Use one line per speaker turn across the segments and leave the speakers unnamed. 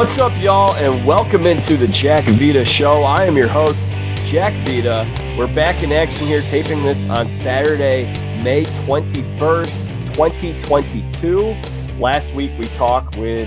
What's up, y'all, and welcome into the Jack Vita Show. I am your host, Jack Vita. We're back in action here, taping this on Saturday, May 21st, 2022. Last week we talked with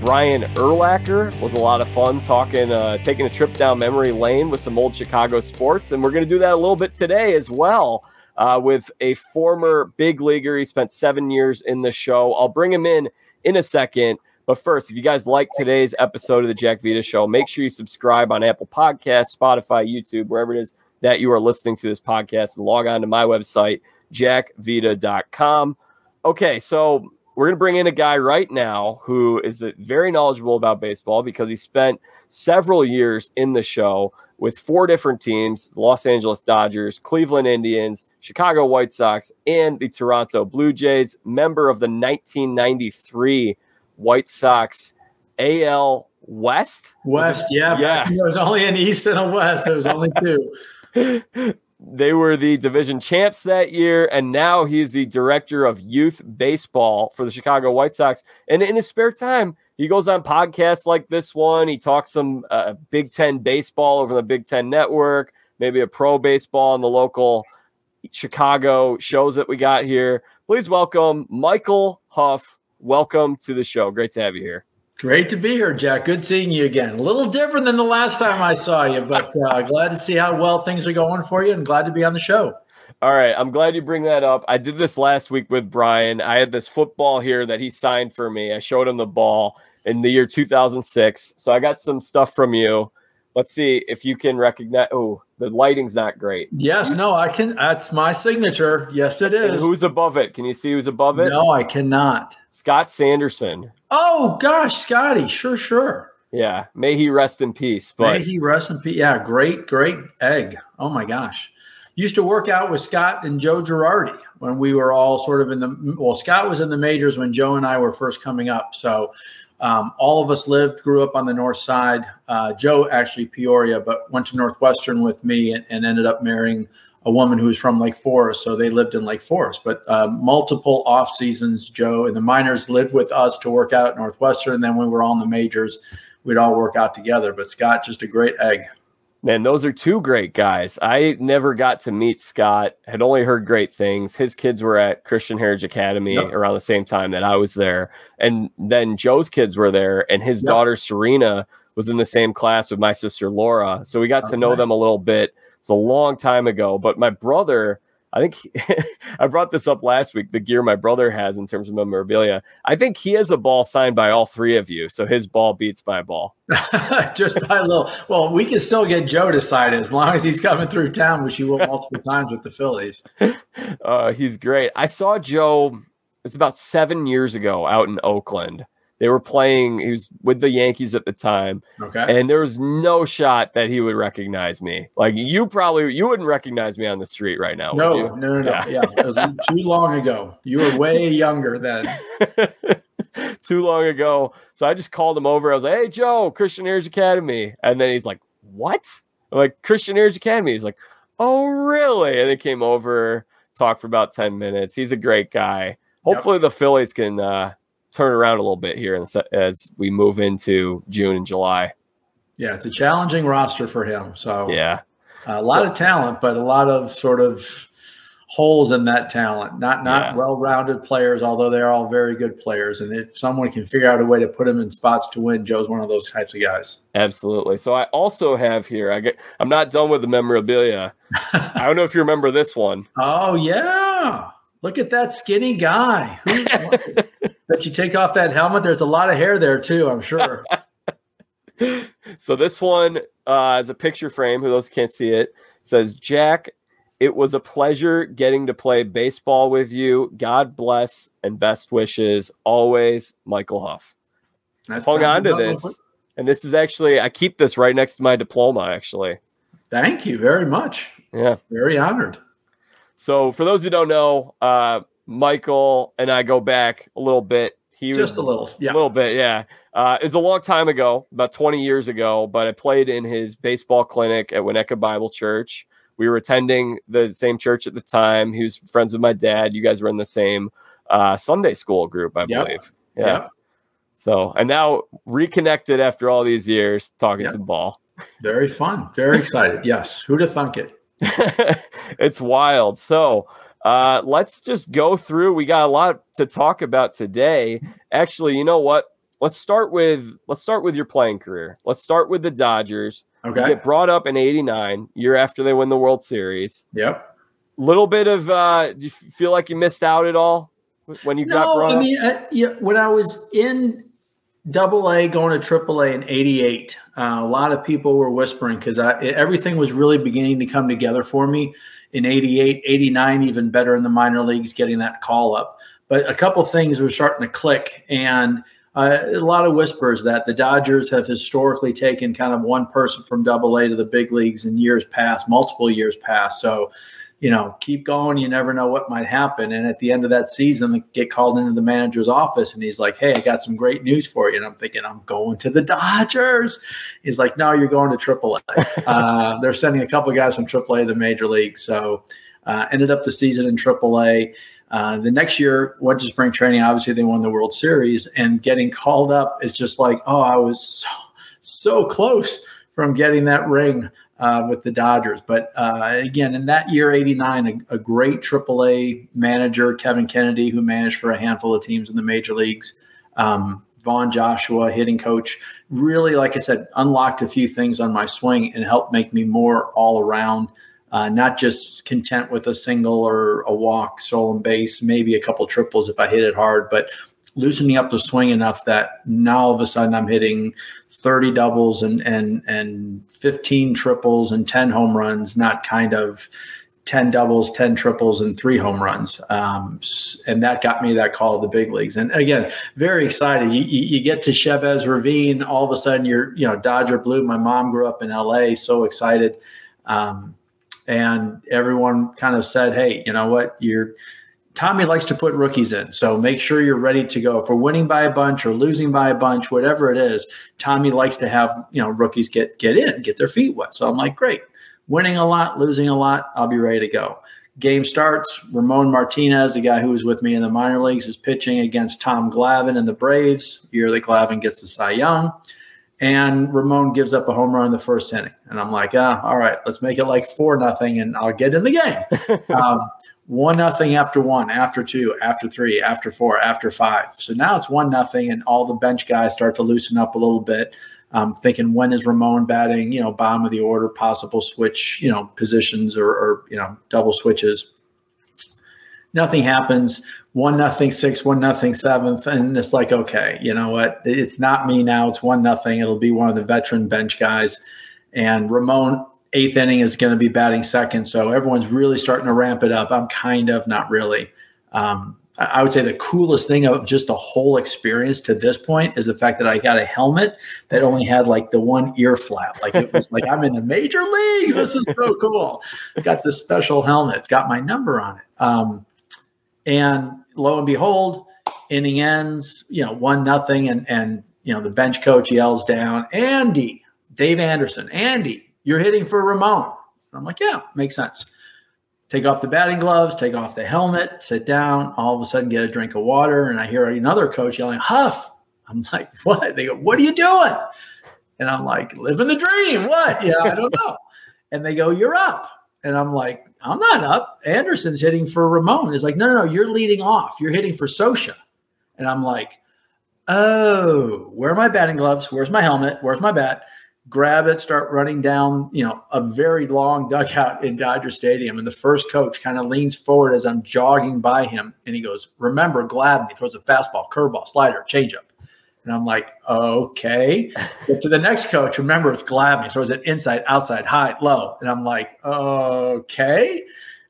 Brian Urlacher. It was a lot of fun talking, uh, taking a trip down memory lane with some old Chicago sports, and we're going to do that a little bit today as well. Uh, with a former big leaguer. He spent seven years in the show. I'll bring him in in a second. But first, if you guys like today's episode of the Jack Vita Show, make sure you subscribe on Apple Podcasts, Spotify, YouTube, wherever it is that you are listening to this podcast, and log on to my website, jackvita.com. Okay, so we're going to bring in a guy right now who is very knowledgeable about baseball because he spent several years in the show with four different teams Los Angeles Dodgers, Cleveland Indians, Chicago White Sox, and the Toronto Blue Jays, member of the 1993 White Sox AL West.
West, yeah.
Yeah.
There was only an East and a West. There was only two.
they were the division champs that year, and now he's the director of youth baseball for the Chicago White Sox. And in his spare time, he goes on podcasts like this one. He talks some uh, Big Ten baseball over the Big Ten network, maybe a pro baseball on the local Chicago shows that we got here. Please welcome Michael Huff. Welcome to the show. Great to have you here.
Great to be here, Jack. Good seeing you again. A little different than the last time I saw you, but uh, glad to see how well things are going for you and glad to be on the show.
All right. I'm glad you bring that up. I did this last week with Brian. I had this football here that he signed for me. I showed him the ball in the year 2006. So I got some stuff from you. Let's see if you can recognize. Oh, the lighting's not great.
Yes, no, I can. That's my signature. Yes, it is.
And who's above it? Can you see who's above it?
No, I cannot.
Scott Sanderson.
Oh gosh, Scotty. Sure, sure.
Yeah. May he rest in peace. But
May he rest in peace. Yeah, great, great egg. Oh my gosh. Used to work out with Scott and Joe Girardi when we were all sort of in the well, Scott was in the majors when Joe and I were first coming up. So um, all of us lived, grew up on the north side. Uh, Joe actually Peoria, but went to Northwestern with me and, and, ended up marrying a woman who was from Lake Forest. So they lived in Lake Forest. But um, multiple off seasons, Joe and the minors lived with us to work out at Northwestern. And then we were all in the majors, we'd all work out together. But Scott, just a great egg.
Man, those are two great guys. I never got to meet Scott, had only heard great things. His kids were at Christian Heritage Academy yep. around the same time that I was there. And then Joe's kids were there, and his yep. daughter Serena was in the same class with my sister Laura. So we got okay. to know them a little bit. It's a long time ago. But my brother, I think he, I brought this up last week. The gear my brother has in terms of memorabilia. I think he has a ball signed by all three of you, so his ball beats my ball.
Just by a little. Well, we can still get Joe to sign it as long as he's coming through town, which he will multiple times with the Phillies.
Uh, he's great. I saw Joe. It's about seven years ago out in Oakland they were playing. He was with the Yankees at the time.
Okay.
And there was no shot that he would recognize me. Like you probably you wouldn't recognize me on the street right now.
No, no, no, no. Yeah. yeah. It was too long ago. You were way younger then.
too long ago. So I just called him over. I was like, "Hey, Joe, Christian Heritage Academy," and then he's like, "What?" I'm like Christian Heritage Academy. He's like, "Oh, really?" And he came over, talked for about ten minutes. He's a great guy. Hopefully, yep. the Phillies can uh, turn around a little bit here as we move into June and July.
Yeah, it's a challenging roster for him. So
yeah, uh,
a lot so, of talent, but a lot of sort of holes in that talent. Not not yeah. well-rounded players, although they're all very good players. And if someone can figure out a way to put them in spots to win, Joe's one of those types of guys.
Absolutely. So I also have here. I get. I'm not done with the memorabilia. I don't know if you remember this one.
Oh yeah. Look at that skinny guy. Who, but you take off that helmet, there's a lot of hair there too, I'm sure.
so this one uh, is a picture frame. Who those can't see it says Jack. It was a pleasure getting to play baseball with you. God bless and best wishes always, Michael Huff. That's Hung on to this, and this is actually I keep this right next to my diploma. Actually,
thank you very much.
Yeah,
very honored.
So, for those who don't know, uh, Michael and I go back a little bit.
He just was, a little,
yeah, a little bit, yeah. Uh, it's a long time ago, about 20 years ago, but I played in his baseball clinic at Winnetka Bible Church. We were attending the same church at the time. He was friends with my dad. You guys were in the same uh, Sunday school group, I
yep.
believe. Yeah. Yep. So, and now reconnected after all these years, talking yep. some ball.
Very fun. Very excited. Yes. Who'd have thunk it?
it's wild. So, uh, let's just go through. We got a lot to talk about today. Actually, you know what? Let's start with let's start with your playing career. Let's start with the Dodgers. Okay. You get brought up in '89, year after they win the World Series.
Yep.
Little bit of. Uh, do you feel like you missed out at all when you no, got brought I
mean,
uh,
yeah, when I was in Double A going to Triple A in '88, uh, a lot of people were whispering because everything was really beginning to come together for me in 88, 89, even better in the minor leagues, getting that call up. But a couple things were starting to click, and uh, a lot of whispers that the Dodgers have historically taken kind of one person from Double A to the big leagues in years past, multiple years past. So you know, keep going. You never know what might happen. And at the end of that season, they get called into the manager's office and he's like, Hey, I got some great news for you. And I'm thinking, I'm going to the Dodgers. He's like, No, you're going to AAA. uh, they're sending a couple of guys from AAA to the major league. So uh, ended up the season in AAA. Uh, the next year, went to spring training. Obviously, they won the World Series, and getting called up is just like, oh, I was so, so close from getting that ring uh, with the Dodgers. But uh, again, in that year, 89, a, a, great AAA manager, Kevin Kennedy, who managed for a handful of teams in the major leagues. Um, Von Joshua, hitting coach, really, like I said, unlocked a few things on my swing and helped make me more all around. Uh, not just content with a single or a walk, stolen base, maybe a couple triples if I hit it hard, but loosening up the swing enough that now all of a sudden I'm hitting 30 doubles and and and 15 triples and 10 home runs, not kind of 10 doubles, 10 triples, and three home runs. Um, and that got me that call of the big leagues. And again, very excited. You, you, you, get to Chavez Ravine, all of a sudden you're, you know, Dodger Blue. My mom grew up in LA, so excited. Um, and everyone kind of said, hey, you know what? You're, Tommy likes to put rookies in. So make sure you're ready to go. If we're winning by a bunch or losing by a bunch, whatever it is, Tommy likes to have, you know, rookies get get in, get their feet wet. So I'm like, great. Winning a lot, losing a lot, I'll be ready to go. Game starts. Ramon Martinez, the guy who was with me in the minor leagues, is pitching against Tom Glavine and the Braves. Year that Glavine gets the Cy Young. And Ramon gives up a home run in the first inning. And I'm like, ah, all right, let's make it like four nothing and I'll get in the game. um, one nothing after one, after two, after three, after four, after five. So now it's one nothing, and all the bench guys start to loosen up a little bit. Um, thinking when is Ramon batting? You know, bottom of the order, possible switch, you know, positions or, or you know, double switches. Nothing happens. One nothing six, one nothing seventh, and it's like okay, you know what? It's not me now. It's one nothing. It'll be one of the veteran bench guys, and Ramon eighth inning is going to be batting second. So everyone's really starting to ramp it up. I'm kind of not really. Um, I would say the coolest thing of just the whole experience to this point is the fact that I got a helmet that only had like the one ear flap. Like it was like I'm in the major leagues. This is so cool. I got this special helmet. It's got my number on it. Um, and lo and behold, inning ends. You know, one nothing, and and you know the bench coach yells down, Andy, Dave Anderson, Andy, you're hitting for Ramon. I'm like, yeah, makes sense. Take off the batting gloves, take off the helmet, sit down, all of a sudden get a drink of water. And I hear another coach yelling, Huff. I'm like, what? They go, what are you doing? And I'm like, living the dream. What? Yeah, I don't know. and they go, you're up. And I'm like, I'm not up. Anderson's hitting for Ramon. It's like, no, no, no, you're leading off. You're hitting for Scioscia. And I'm like, oh, where are my batting gloves? Where's my helmet? Where's my bat? Grab it, start running down, you know, a very long dugout in Dodger Stadium. And the first coach kind of leans forward as I'm jogging by him and he goes, Remember Glavine. He throws a fastball, curveball, slider, changeup. And I'm like, okay. Get to the next coach. Remember, it's Glavine. He throws it inside, outside, high, low. And I'm like, okay.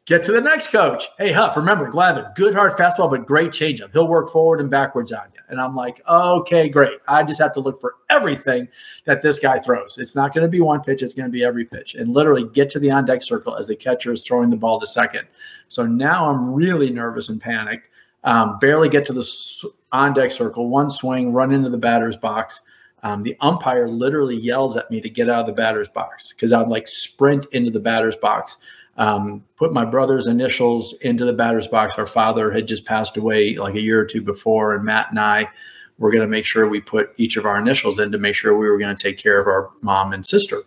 Get to the next coach. Hey, Huff, remember Glavine, good hard fastball, but great changeup. He'll work forward and backwards on you. And I'm like, okay, great. I just have to look for everything that this guy throws. It's not going to be one pitch, it's going to be every pitch. And literally get to the on deck circle as the catcher is throwing the ball to second. So now I'm really nervous and panicked. Um, barely get to the on deck circle, one swing, run into the batter's box. Um, the umpire literally yells at me to get out of the batter's box because I'm like sprint into the batter's box um, put my brother's initials into the batter's box. Our father had just passed away like a year or two before, and Matt and I we're going to make sure we put each of our initials in to make sure we were going to take care of our mom and sister.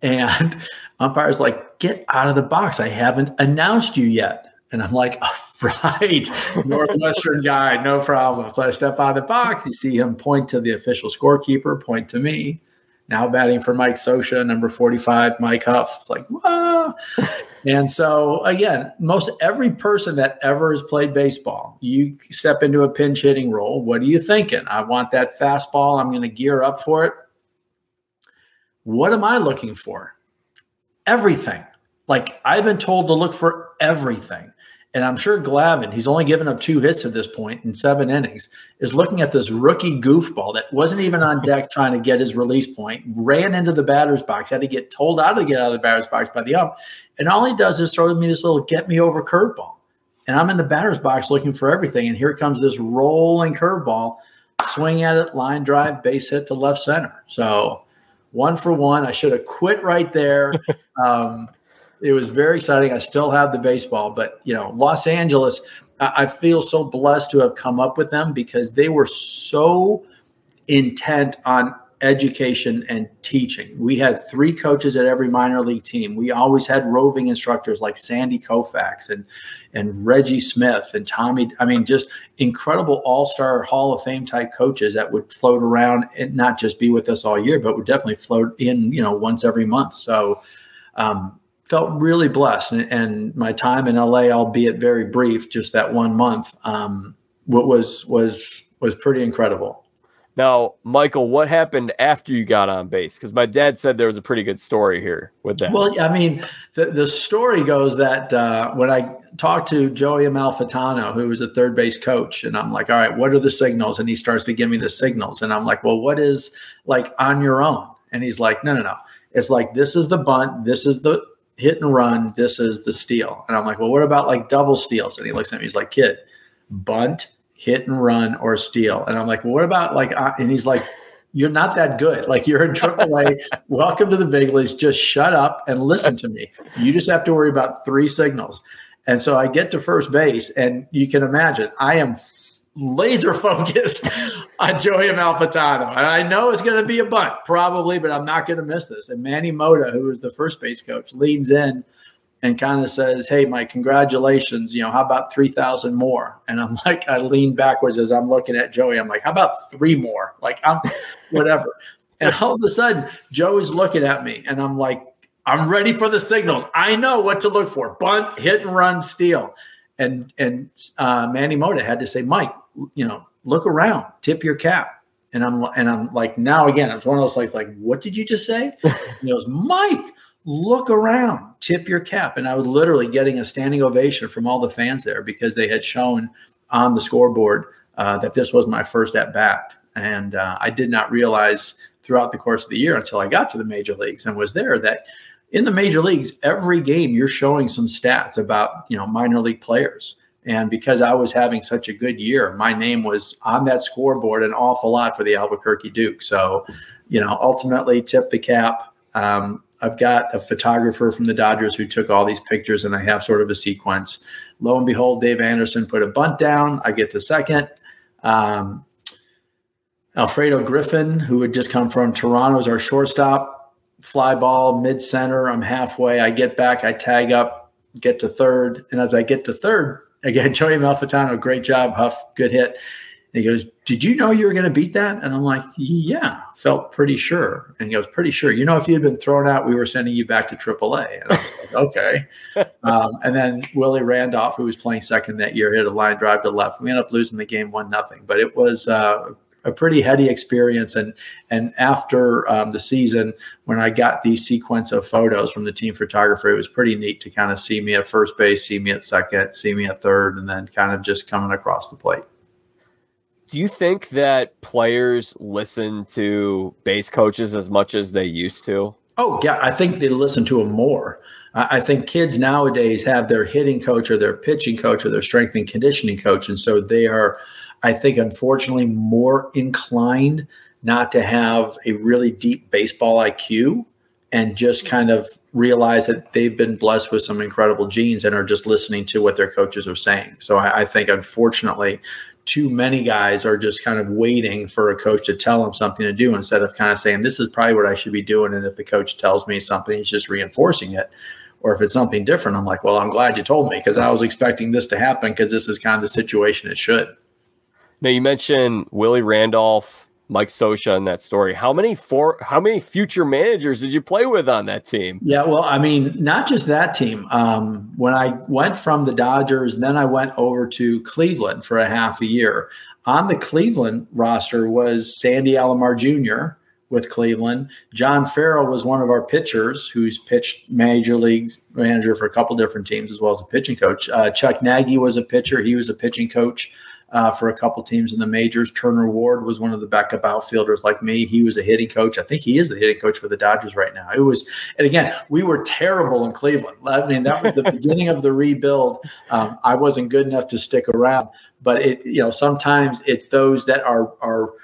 And umpire's like, get out of the box. I haven't announced you yet. And I'm like, oh, right, Northwestern guy, no problem. So I step out of the box. You see him point to the official scorekeeper, point to me. Now batting for Mike Scioscia, number 45, Mike Huff. It's like, whoa. and so, again, most every person that ever has played baseball, you step into a pinch hitting role. What are you thinking? I want that fastball. I'm going to gear up for it. What am I looking for? Everything. Like I've been told to look for everything. And I'm sure Glavine, he's only given up two hits at this point in seven innings, is looking at this rookie goofball that wasn't even on deck trying to get his release point, ran into the batter's box, had to get told out to get out of the batter's box by the ump. And all he does is throw me this little get me over curveball. And I'm in the batter's box looking for everything. And here comes this rolling curveball, swing at it, line drive, base hit to left center. So one for one. I should have quit right there. Um, it was very exciting. I still have the baseball, but you know, Los Angeles, I, I feel so blessed to have come up with them because they were so intent on education and teaching. We had three coaches at every minor league team. We always had roving instructors like Sandy Koufax and and Reggie Smith and Tommy. I mean, just incredible all-star Hall of Fame type coaches that would float around and not just be with us all year, but would definitely float in, you know, once every month. So um, felt really blessed. And, and, my time in LA, albeit very brief, just that one month, um, was was was pretty incredible.
Now, Michael, what happened after you got on base? Because my dad said there was a pretty good story here with that.
Well, I mean, the, the story goes that uh, when I talked to Joey Amalfitano, who was a third base coach, and I'm like, all right, what are the signals? And he starts to give me the signals. And I'm like, well, what is like on your own? And he's like, no, no, no. It's like, this is the bunt, this is the hit and run, this is the steal. And I'm like, well, what about like double steals? And he looks at me, he's like, kid, bunt, hit and run or steal. And I'm like, well, what about like, uh, and he's like, you're not that good. Like you're in AAA. Welcome to the big leagues. Just shut up and listen to me. You just have to worry about three signals. And so I get to first base, and you can imagine I am laser focused on Joey Amalfitano. And I know it's going to be a bunt, probably, but I'm not going to miss this. And Manny Mota, who is the first base coach, leans in and kind of says, Hey, Mike, congratulations. You know, how about 3,000 more? And I'm like, I lean backwards as I'm looking at Joey. I'm like, How about three more? Like, I'm whatever. and all of a sudden, Joey's looking at me, and I'm like, I'm ready for the signals. I know what to look for bunt, hit and run, steal. And, and uh, Manny Mota had to say, Mike, you know, look around, tip your cap. And I'm and I'm like, now again, it's one of those like, like, what did you just say? he goes, Mike, look around, tip your cap. And I was literally getting a standing ovation from all the fans there because they had shown on the scoreboard uh, that this was my first at bat. And uh, I did not realize throughout the course of the year until I got to the major leagues and was there that in the major leagues, every game you're showing some stats about, you know, minor league players. And because I was having such a good year, my name was on that scoreboard an awful lot for the Albuquerque Duke. So, you know, ultimately tip the cap. Um, I've got a photographer from the Dodgers who took all these pictures, and I have sort of a sequence. Lo and behold, Dave Anderson put a bunt down. I get the second. Um, Alfredo Griffin, who had just come from Toronto, is our shortstop. Fly ball, mid center. I'm halfway. I get back. I tag up, get to third. And as I get to third, again, Joey Amalfitano, great job, Huff, good hit. And he goes, Did you know you were going to beat that? And I'm like, Yeah, felt pretty sure. And he goes, Pretty sure. You know, if you had been thrown out, we were sending you back to AAA. And I was like, Okay. Um, and then Willie Randolph, who was playing second that year, hit a line drive to left. We ended up losing the game one nothing, but it was uh, a pretty heady experience. And and after um, the season, when I got the sequence of photos from the team photographer, it was pretty neat to kind of see me at first base, see me at second, see me at third, and then kind of just coming across the plate.
Do you think that players listen to base coaches as much as they used to?
Oh, yeah. I think they listen to them more. I think kids nowadays have their hitting coach or their pitching coach or their strength and conditioning coach. And so they are, I think, unfortunately, more inclined not to have a really deep baseball IQ and just kind of realize that they've been blessed with some incredible genes and are just listening to what their coaches are saying. So I, I think, unfortunately, too many guys are just kind of waiting for a coach to tell them something to do instead of kind of saying, this is probably what I should be doing. And if the coach tells me something, he's just reinforcing it. Or if it's something different, I'm like, well, I'm glad you told me because I was expecting this to happen because this is kind of the situation it should.
Now you mentioned Willie Randolph, Mike Scioscia in that story. How many for how many future managers did you play with on that team?
Yeah, well, I mean, not just that team. Um, when I went from the Dodgers, then I went over to Cleveland for a half a year. On the Cleveland roster was Sandy Alomar Jr. with Cleveland. John Farrell was one of our pitchers who's pitched major league manager for a couple different teams as well as a pitching coach. Uh, Chuck Nagy was a pitcher. He was a pitching coach uh, for a couple teams in the majors. Turner Ward was one of the backup outfielders like me. He was a hitting coach. I think he is the hitting coach for the Dodgers right now. It was, and again, we were terrible in Cleveland. I mean, that was the beginning of the rebuild. Um, I wasn't good enough to stick around, but it, you know, sometimes it's those that are are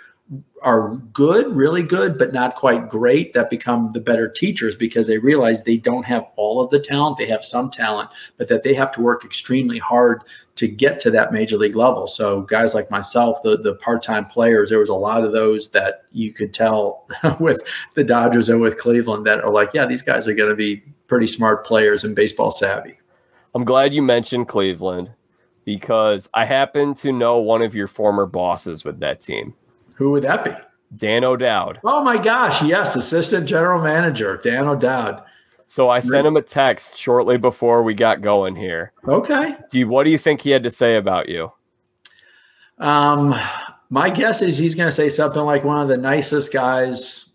are good, really good, but not quite great that become the better teachers because they realize they don't have all of the talent. They have some talent, but that they have to work extremely hard to get to that major league level. So guys like myself, the the part-time players, there was a lot of those that you could tell with the Dodgers and with Cleveland that are like, yeah, these guys are going to be pretty smart players and baseball savvy.
I'm glad you mentioned Cleveland because I happen to know one of your former bosses with that team.
Who would that be?
Dan O'Dowd.
Oh my gosh, yes, assistant general manager Dan O'Dowd.
So I sent him a text shortly before we got going here.
Okay.
Do you, what do you think he had to say about you?
Um, my guess is he's going to say something like one of the nicest guys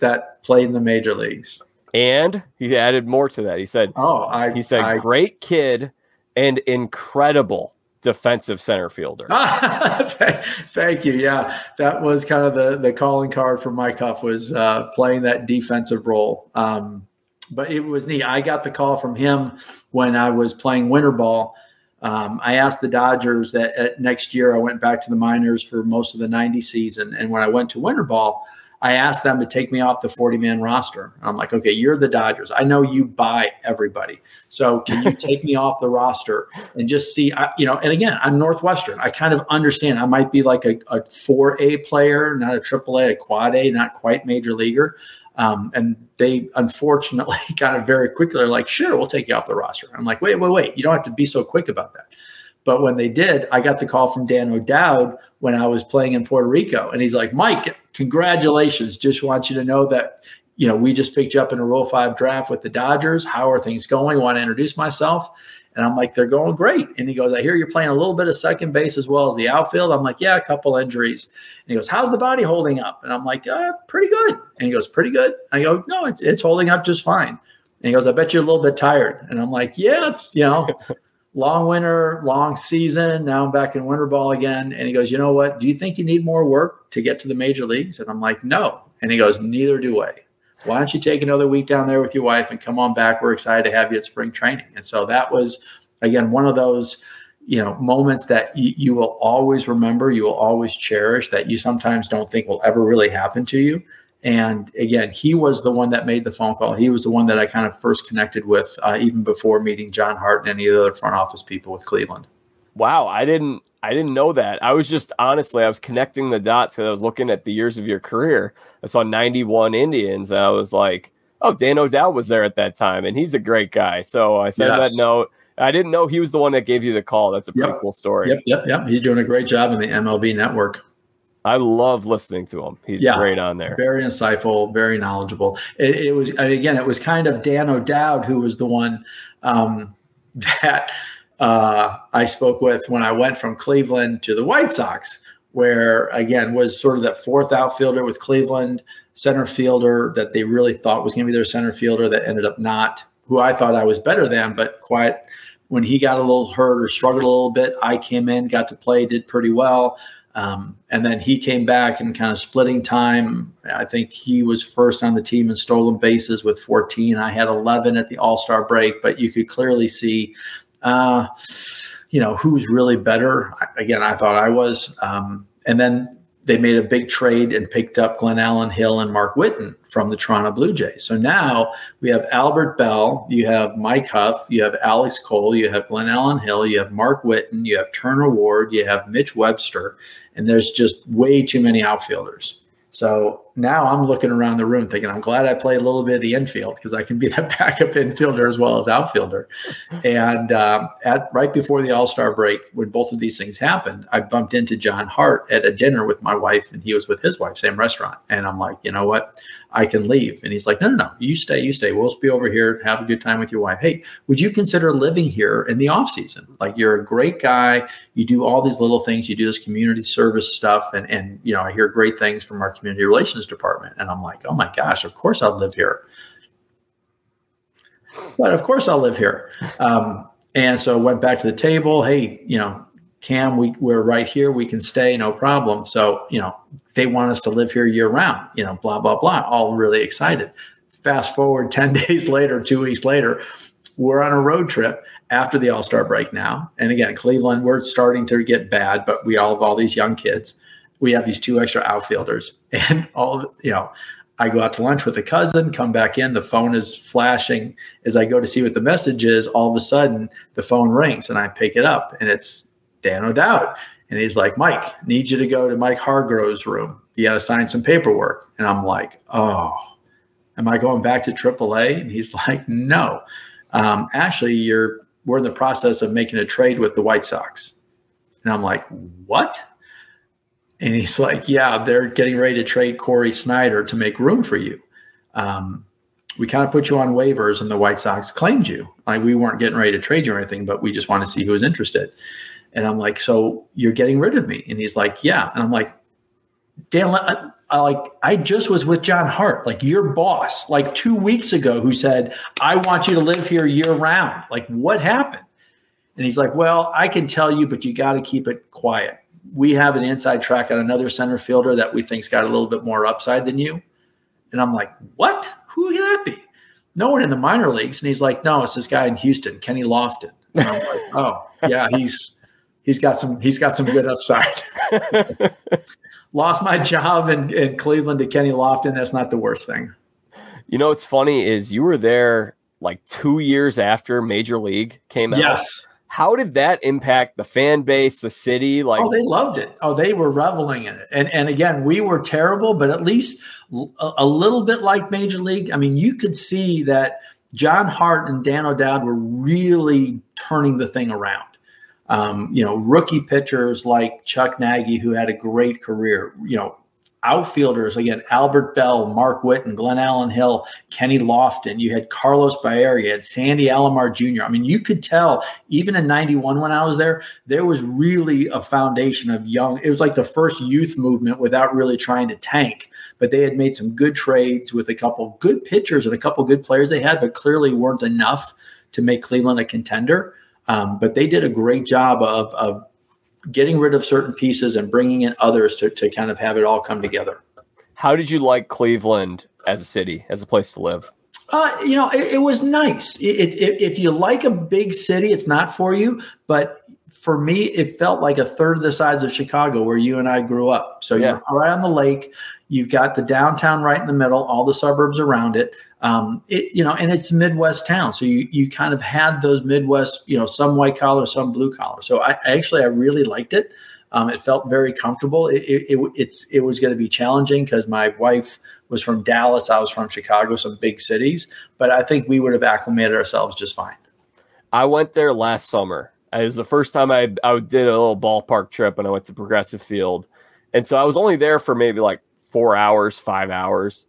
that played in the major leagues.
And he added more to that. He said,
"Oh, I."
He said,
I,
"Great kid and incredible defensive center fielder."
Thank you. Yeah, that was kind of the the calling card for Mike Huff was uh, playing that defensive role. Um, but it was neat. I got the call from him when I was playing winter ball. Um, I asked the Dodgers that next year I went back to the minors for most of the 90 season. And when I went to winter ball, I asked them to take me off the 40 man roster. I'm like, okay, you're the Dodgers. I know you buy everybody. So can you take me off the roster and just see, you know, and again, I'm Northwestern. I kind of understand I might be like a, a 4A player, not a triple A, a quad A, not quite major leaguer. Um, and they unfortunately kind of very quickly are like, sure, we'll take you off the roster. I'm like, wait, wait, wait. You don't have to be so quick about that. But when they did, I got the call from Dan O'Dowd when I was playing in Puerto Rico. And he's like, Mike, congratulations. Just want you to know that, you know, we just picked you up in a Rule 5 draft with the Dodgers. How are things going? Want to introduce myself. And I'm like, they're going great. And he goes, I hear you're playing a little bit of second base as well as the outfield. I'm like, yeah, a couple injuries. And he goes, how's the body holding up? And I'm like, uh, pretty good. And he goes, pretty good. I go, no, it's, it's holding up just fine. And he goes, I bet you're a little bit tired. And I'm like, yeah, it's, you know, long winter, long season. Now I'm back in winter ball again. And he goes, you know what? Do you think you need more work to get to the major leagues? And I'm like, no. And he goes, neither do I why don't you take another week down there with your wife and come on back? We're excited to have you at spring training. And so that was, again, one of those, you know, moments that you, you will always remember, you will always cherish that you sometimes don't think will ever really happen to you. And again, he was the one that made the phone call. He was the one that I kind of first connected with, uh, even before meeting John Hart and any of the other front office people with Cleveland.
Wow, I didn't I didn't know that. I was just honestly I was connecting the dots because I was looking at the years of your career. I saw 91 Indians and I was like, oh, Dan O'Dowd was there at that time and he's a great guy. So I sent yes. that note. I didn't know he was the one that gave you the call. That's a pretty
yep.
cool story.
Yep, yep, yep. He's doing a great job in the MLB network.
I love listening to him. He's yeah, great on there.
Very insightful, very knowledgeable. It, it was again, it was kind of Dan O'Dowd who was the one um, that uh, I spoke with when I went from Cleveland to the White Sox, where again was sort of that fourth outfielder with Cleveland, center fielder that they really thought was going to be their center fielder that ended up not, who I thought I was better than, but quite when he got a little hurt or struggled a little bit, I came in, got to play, did pretty well. Um, and then he came back and kind of splitting time. I think he was first on the team in stolen bases with 14. I had 11 at the All Star break, but you could clearly see uh, you know, who's really better? Again, I thought I was. Um, and then they made a big trade and picked up Glenallen Hill and Mark Whiten from the Toronto Blue Jays. So now we have Albert Belle, you have Mike Huff, you have Alex Cole, you have Glenallen Hill, you have Mark Whiten, you have Turner Ward, you have Mitch Webster, and there's just way too many outfielders. So now I'm looking around the room thinking, I'm glad I play a little bit of the infield because I can be that backup infielder as well as outfielder. And um, at right before the All Star break, when both of these things happened, I bumped into John Hart at a dinner with my wife, and he was with his wife, same restaurant. And I'm like, you know what? I can leave. And he's like, no, no, no, you stay, you stay. We'll be over here, have a good time with your wife. Hey, would you consider living here in the off season? Like you're a great guy. You do all these little things. You do this community service stuff. And, and, you know, I hear great things from our community relations department. And I'm like, oh my gosh, of course I'll live here. But of course I'll live here. Um, and so went back to the table. Hey, you know, Cam, we, we're right here. We can stay, no problem. So, you know, they want us to live here year round, you know, blah, blah, blah, all really excited. Fast forward 10 days later, two weeks later, we're on a road trip after the All Star break now. And again, Cleveland, we're starting to get bad, but we all have all these young kids. We have these two extra outfielders, and all, you know, I go out to lunch with a cousin, come back in, the phone is flashing. As I go to see what the message is, all of a sudden the phone rings and I pick it up and it's Dan O'Dowd. And he's like, Mike, need you to go to Mike Hargrove's room. You got to sign some paperwork. And I'm like, oh, am I going back to AAA? And he's like, no. Um, actually, you're we're in the process of making a trade with the White Sox. And I'm like, what? And he's like, yeah, they're getting ready to trade Cory Snyder to make room for you. Um, we kind of put you on waivers, and the White Sox claimed you. Like we weren't getting ready to trade you or anything, but we just want to see who was interested. And I'm like, so you're getting rid of me? And he's like, yeah. And I'm like, Dan, I, I like I just was with John Hart, like your boss, like two weeks ago, who said, I want you to live here year round. Like, what happened? And he's like, Well, I can tell you, but you got to keep it quiet. We have an inside track on another center fielder that we think's got a little bit more upside than you. And I'm like, What? Who can that be? No one in the minor leagues. And he's like, No, it's this guy in Houston, Kenny Lofton. And I'm like, Oh, yeah, he's he's got some he's got some good upside. Lost my job in, in Cleveland to Kenny Lofton. That's not the worst thing.
You know what's funny is you were there like two years after Major League came out.
Yes.
How did that impact the fan base, the city? Like,
oh, they loved it. Oh, they were reveling in it. And and again, we were terrible, but at least a, a little bit like Major League. I mean, you could see that John Hart and Dan O'Dowd were really turning the thing around. Um, you know, rookie pitchers like Chuck Nagy, who had a great career, you know, outfielders again albert Belle, mark whiten glenallen hill kenny lofton. You had carlos baerga you had sandy alomar jr i mean you could tell even in 91 when i was there there was really a foundation of young it was like the first youth movement without really trying to tank. But they had made some good trades with a couple good pitchers and a couple good players they had but clearly weren't enough to make cleveland a contender. Um, but they did a great job of, of getting rid of certain pieces and bringing in others to, to kind of have it all come together.
How did you like Cleveland as a city, as a place to live?
Uh, you know, it, it was nice. It, it, if you like a big city, it's not for you. But for me, it felt like a third of the size of Chicago, where you and I grew up. So yeah. you're right on the lake. You've got the downtown right in the middle, all the suburbs around it. Um, it, you know, and it's Midwest town, so you you kind of had those Midwest, you know, some white collar, some blue collar. So I actually I really liked it. Um, it felt very comfortable. It, it, it it's it was going to be challenging because my wife was from Dallas, I was from Chicago, some big cities, but I think we would have acclimated ourselves just fine.
I went there last summer. It was the first time I I did a little ballpark trip, and I went to Progressive Field, and so I was only there for maybe like four hours, five hours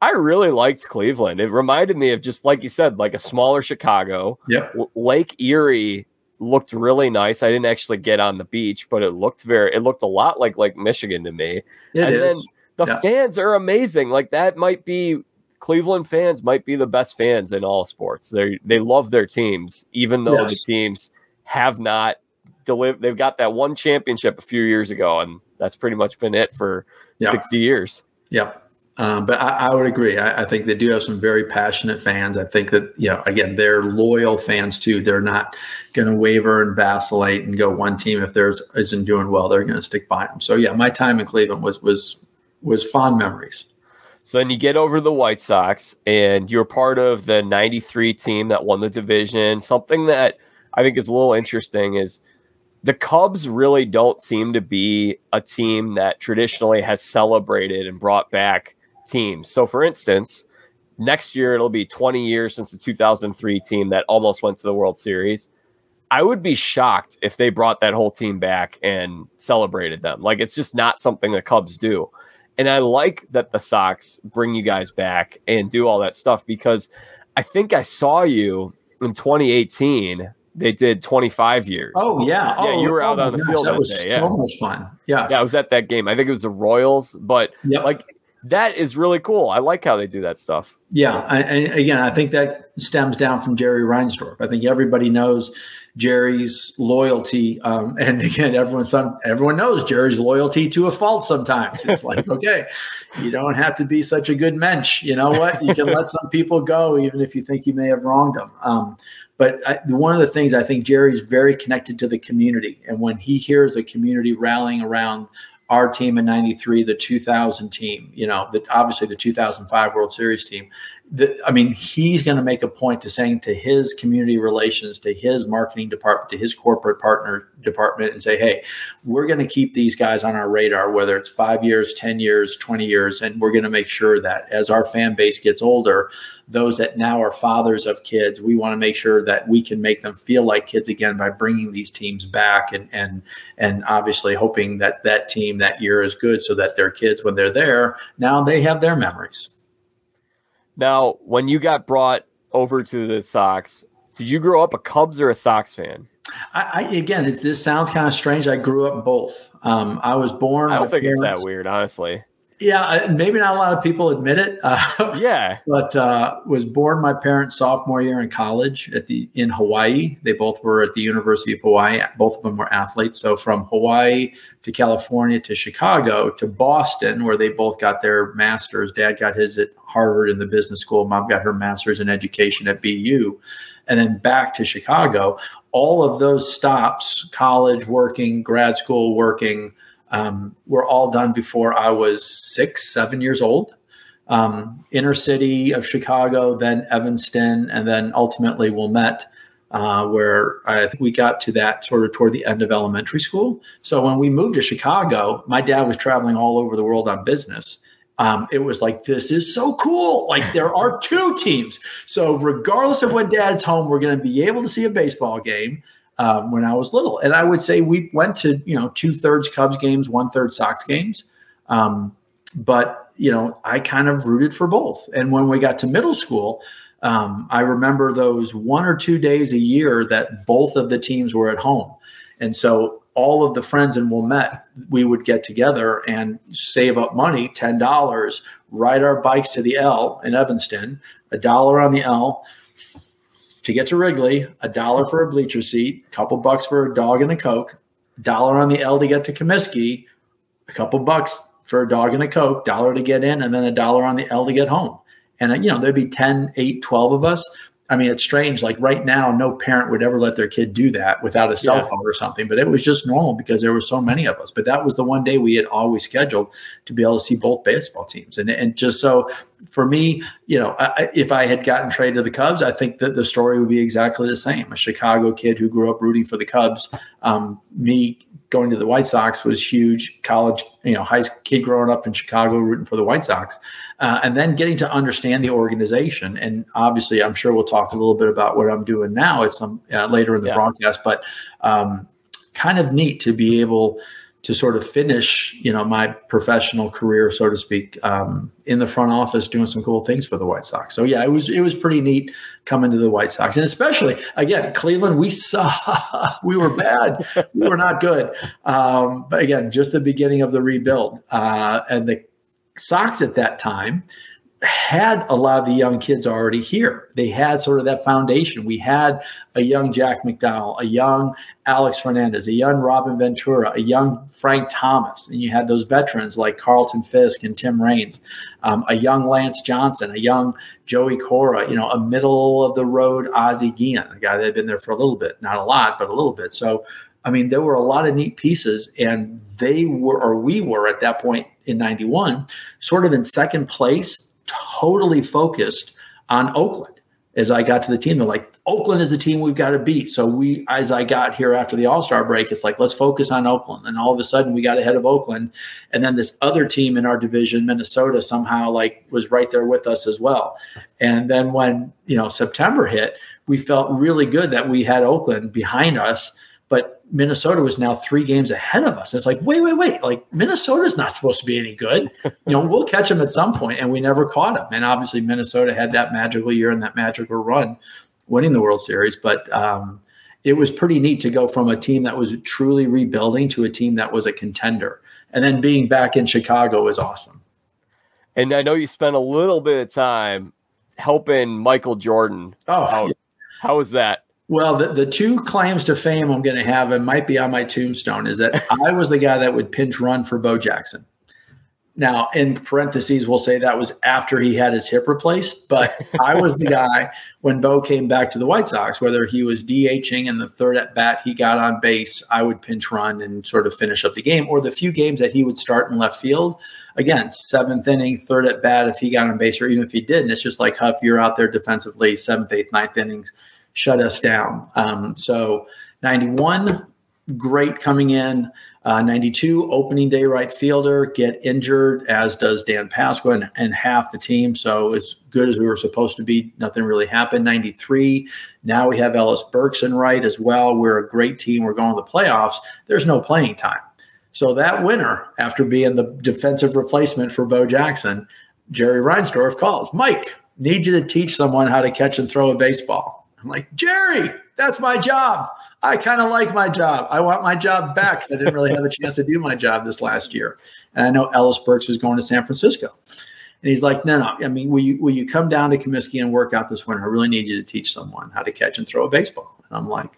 I really liked Cleveland. It reminded me of just like you said, like a smaller Chicago.
Yep.
Lake Erie looked really nice. I didn't actually get on the beach, but it looked very it looked a lot like Lake Michigan to me.
It and is.
the yeah. fans are amazing. Like that might be Cleveland fans might be the best fans in all sports. They they love their teams, even though yes. the teams have not delivered. They've got that one championship a few years ago, and that's pretty much been it for yeah. sixty years.
Yeah. Um, but I, I, would agree. I, I, think they do have some very passionate fans. I think that you know, again, they're loyal fans too. They're not going to waver and vacillate and go one team if theirs isn't doing well. They're going to stick by them. So yeah, my time in Cleveland was was was fond memories.
So then you get over the White Sox, and you're part of the '93 team that won the division. Something that I think is a little interesting is the Cubs really don't seem to be a team that traditionally has celebrated and brought back teams. So, for instance, next year it'll be 20 years since the 2003 team that almost went to the World Series. I would be shocked if they brought that whole team back and celebrated them. Like, it's just not something the Cubs do. And I like that the Sox bring you guys back and do all that stuff because I think I saw you in 2018 they did 25 years.
Oh yeah,
yeah.
Oh,
you were oh, out
oh
on the
gosh,
field
that,
that
was
day.
So
yeah.
much fun. Yeah,
yeah. I was at that game. I think it was the Royals, but yep. like that is really cool. I like how they do that stuff.
Yeah, and again, I think that stems down from Jerry Reinsdorf. I think everybody knows Jerry's loyalty, um, and again, everyone some everyone knows Jerry's loyalty to a fault. Sometimes it's like, okay, you don't have to be such a good mensch. You know what? You can let some people go, even if you think you may have wronged them. Um, but I, one of the things I think Jerry's very connected to the community, and when he hears the community rallying around our team in 93 the 2000 team you know the, obviously the 2005 world series team the, i mean he's going to make a point to saying to his community relations to his marketing department to his corporate partner department and say hey we're going to keep these guys on our radar whether it's five years 10 years 20 years and we're going to make sure that as our fan base gets older those that now are fathers of kids we want to make sure that we can make them feel like kids again by bringing these teams back and and and obviously hoping that that team that year is good so that their kids, when they're there, now they have their memories.
Now, when you got brought over to the Sox, did you grow up a Cubs or a Sox fan?
I, I again, this sounds kind of strange. I grew up both. Um, I was born.
I don't think parents, it's that weird, honestly.
Yeah, maybe not a lot of people admit it.
Uh, yeah,
but uh, was born my parents' sophomore year in college at the in Hawaii. They both were at the University of Hawaii. Both of them were athletes. So from Hawaii to California to Chicago to Boston, where they both got their masters. Dad got his at Harvard in the business school. Mom got her master's in education at BU, and then back to Chicago. All of those stops: college, working, grad school, working um, were all done before I was six, seven years old. Um, inner city of Chicago, then Evanston, and then ultimately Wilmette, uh, where I think we got to that sort of toward the end of elementary school. So when we moved to Chicago, my dad was traveling all over the world on business. Um, it was like this is so cool like there are two teams so regardless of when dad's home we're going to be able to see a baseball game um, when I was little. And I would say we went to, you know, two thirds Cubs games, one third Sox games. Um, but, you know, I kind of rooted for both. And when we got to middle school, um, I remember those one or two days a year that both of the teams were at home. And so all of the friends in Wilmette, we would get together and save up money, $10, ride our bikes to the L in Evanston, a dollar on the L, to get to Wrigley, a dollar for a bleacher seat, a couple bucks for a dog and a Coke, dollar on the L to get to Comiskey, a couple bucks for a dog and a Coke, dollar to get in, and then a dollar on the L to get home. And, uh, you know, there'd be 10, 8, 12 of us. I mean, it's strange. Like right now, no parent would ever let their kid do that without a cell yeah. phone or something. But it was just normal because there were so many of us. But that was the one day we had always scheduled to be able to see both baseball teams. And and just so for me, you know, I, if I had gotten traded to the Cubs, I think that the story would be exactly the same. A Chicago kid who grew up rooting for the Cubs. Um, me going to the White Sox was huge. College, you know, high kid growing up in Chicago rooting for the White Sox, uh, and then getting to understand the organization. And obviously, I'm sure we'll talk a little bit about what I'm doing now at some uh, later in the yeah. broadcast. But um, kind of neat to be able to sort of finish, you know, my professional career, so to speak, um, in the front office, doing some cool things for the White Sox. So yeah, it was it was pretty neat coming to the White Sox, and especially again, Cleveland. We saw we were bad, we were not good. Um, but again, just the beginning of the rebuild, uh, and the Sox at that time had a lot of the young kids already here. They had sort of that foundation. We had a young Jack McDowell, a young Alex Fernandez, a young Robin Ventura, a young Frank Thomas, and you had those veterans like Carlton Fisk and Tim Raines, um, a young Lance Johnson, a young Joey Cora, you know, a middle of the road Ozzie Guillen, a guy that had been there for a little bit, not a lot, but a little bit. So, I mean, there were a lot of neat pieces, and they were, or we were at that point in 91, sort of in second place totally focused on Oakland. As I got to the team, they're like, Oakland is the team we've got to beat. So we, as I got here after the All Star break, it's like let's focus on Oakland. And all of a sudden, we got ahead of Oakland, and then this other team in our division, Minnesota, somehow like was right there with us as well. And then when you know September hit, we felt really good that we had Oakland behind us, but Minnesota was now three games ahead of us. It's like, wait, wait, wait. Like Minnesota's not supposed to be any good. You know, we'll catch them at some point, and we never caught them. And obviously, Minnesota had that magical year and that magical run, winning the World Series. But um, it was pretty neat to go from a team that was truly rebuilding to a team that was a contender, and then being back in Chicago was awesome.
And I know you spent a little bit of time helping Michael Jordan.
Oh, how,
yeah. how was that?
Well, the, the two claims to fame I'm going to have and might be on my tombstone is that I was the guy that would pinch run for Bo Jackson. Now, in parentheses, we'll say that was after he had his hip replaced, but I was the guy when Bo came back to the White Sox, whether he was DHing in the third at bat he got on base, I would pinch run and sort of finish up the game, or the few games that he would start in left field. Again, seventh inning, third at bat if he got on base, or even if he didn't, it's just like Huff, you're out there defensively, seventh, eighth, ninth innings shut us down. Um, so 91, great coming in. Uh, 92, opening day right fielder, get injured, as does Dan Pasqua and, and, half the team. So as good as we were supposed to be, nothing really happened. 93, now we have Ellis Burks right as well. We're a great team. We're going to the playoffs. There's no playing time. So that winner, after being the defensive replacement for Bo Jackson, Jerry Reinsdorf calls, Mike, need you to teach someone how to catch and throw a baseball. I'm like, Jerry, that's my job. I kind of like my job. I want my job back because I didn't really have a chance to do my job this last year. And I know Ellis Burks is going to San Francisco. And he's like, no, no. I mean, will you will you come down to Comiskey and work out this winter? I really need you to teach someone how to catch and throw a baseball. And I'm like,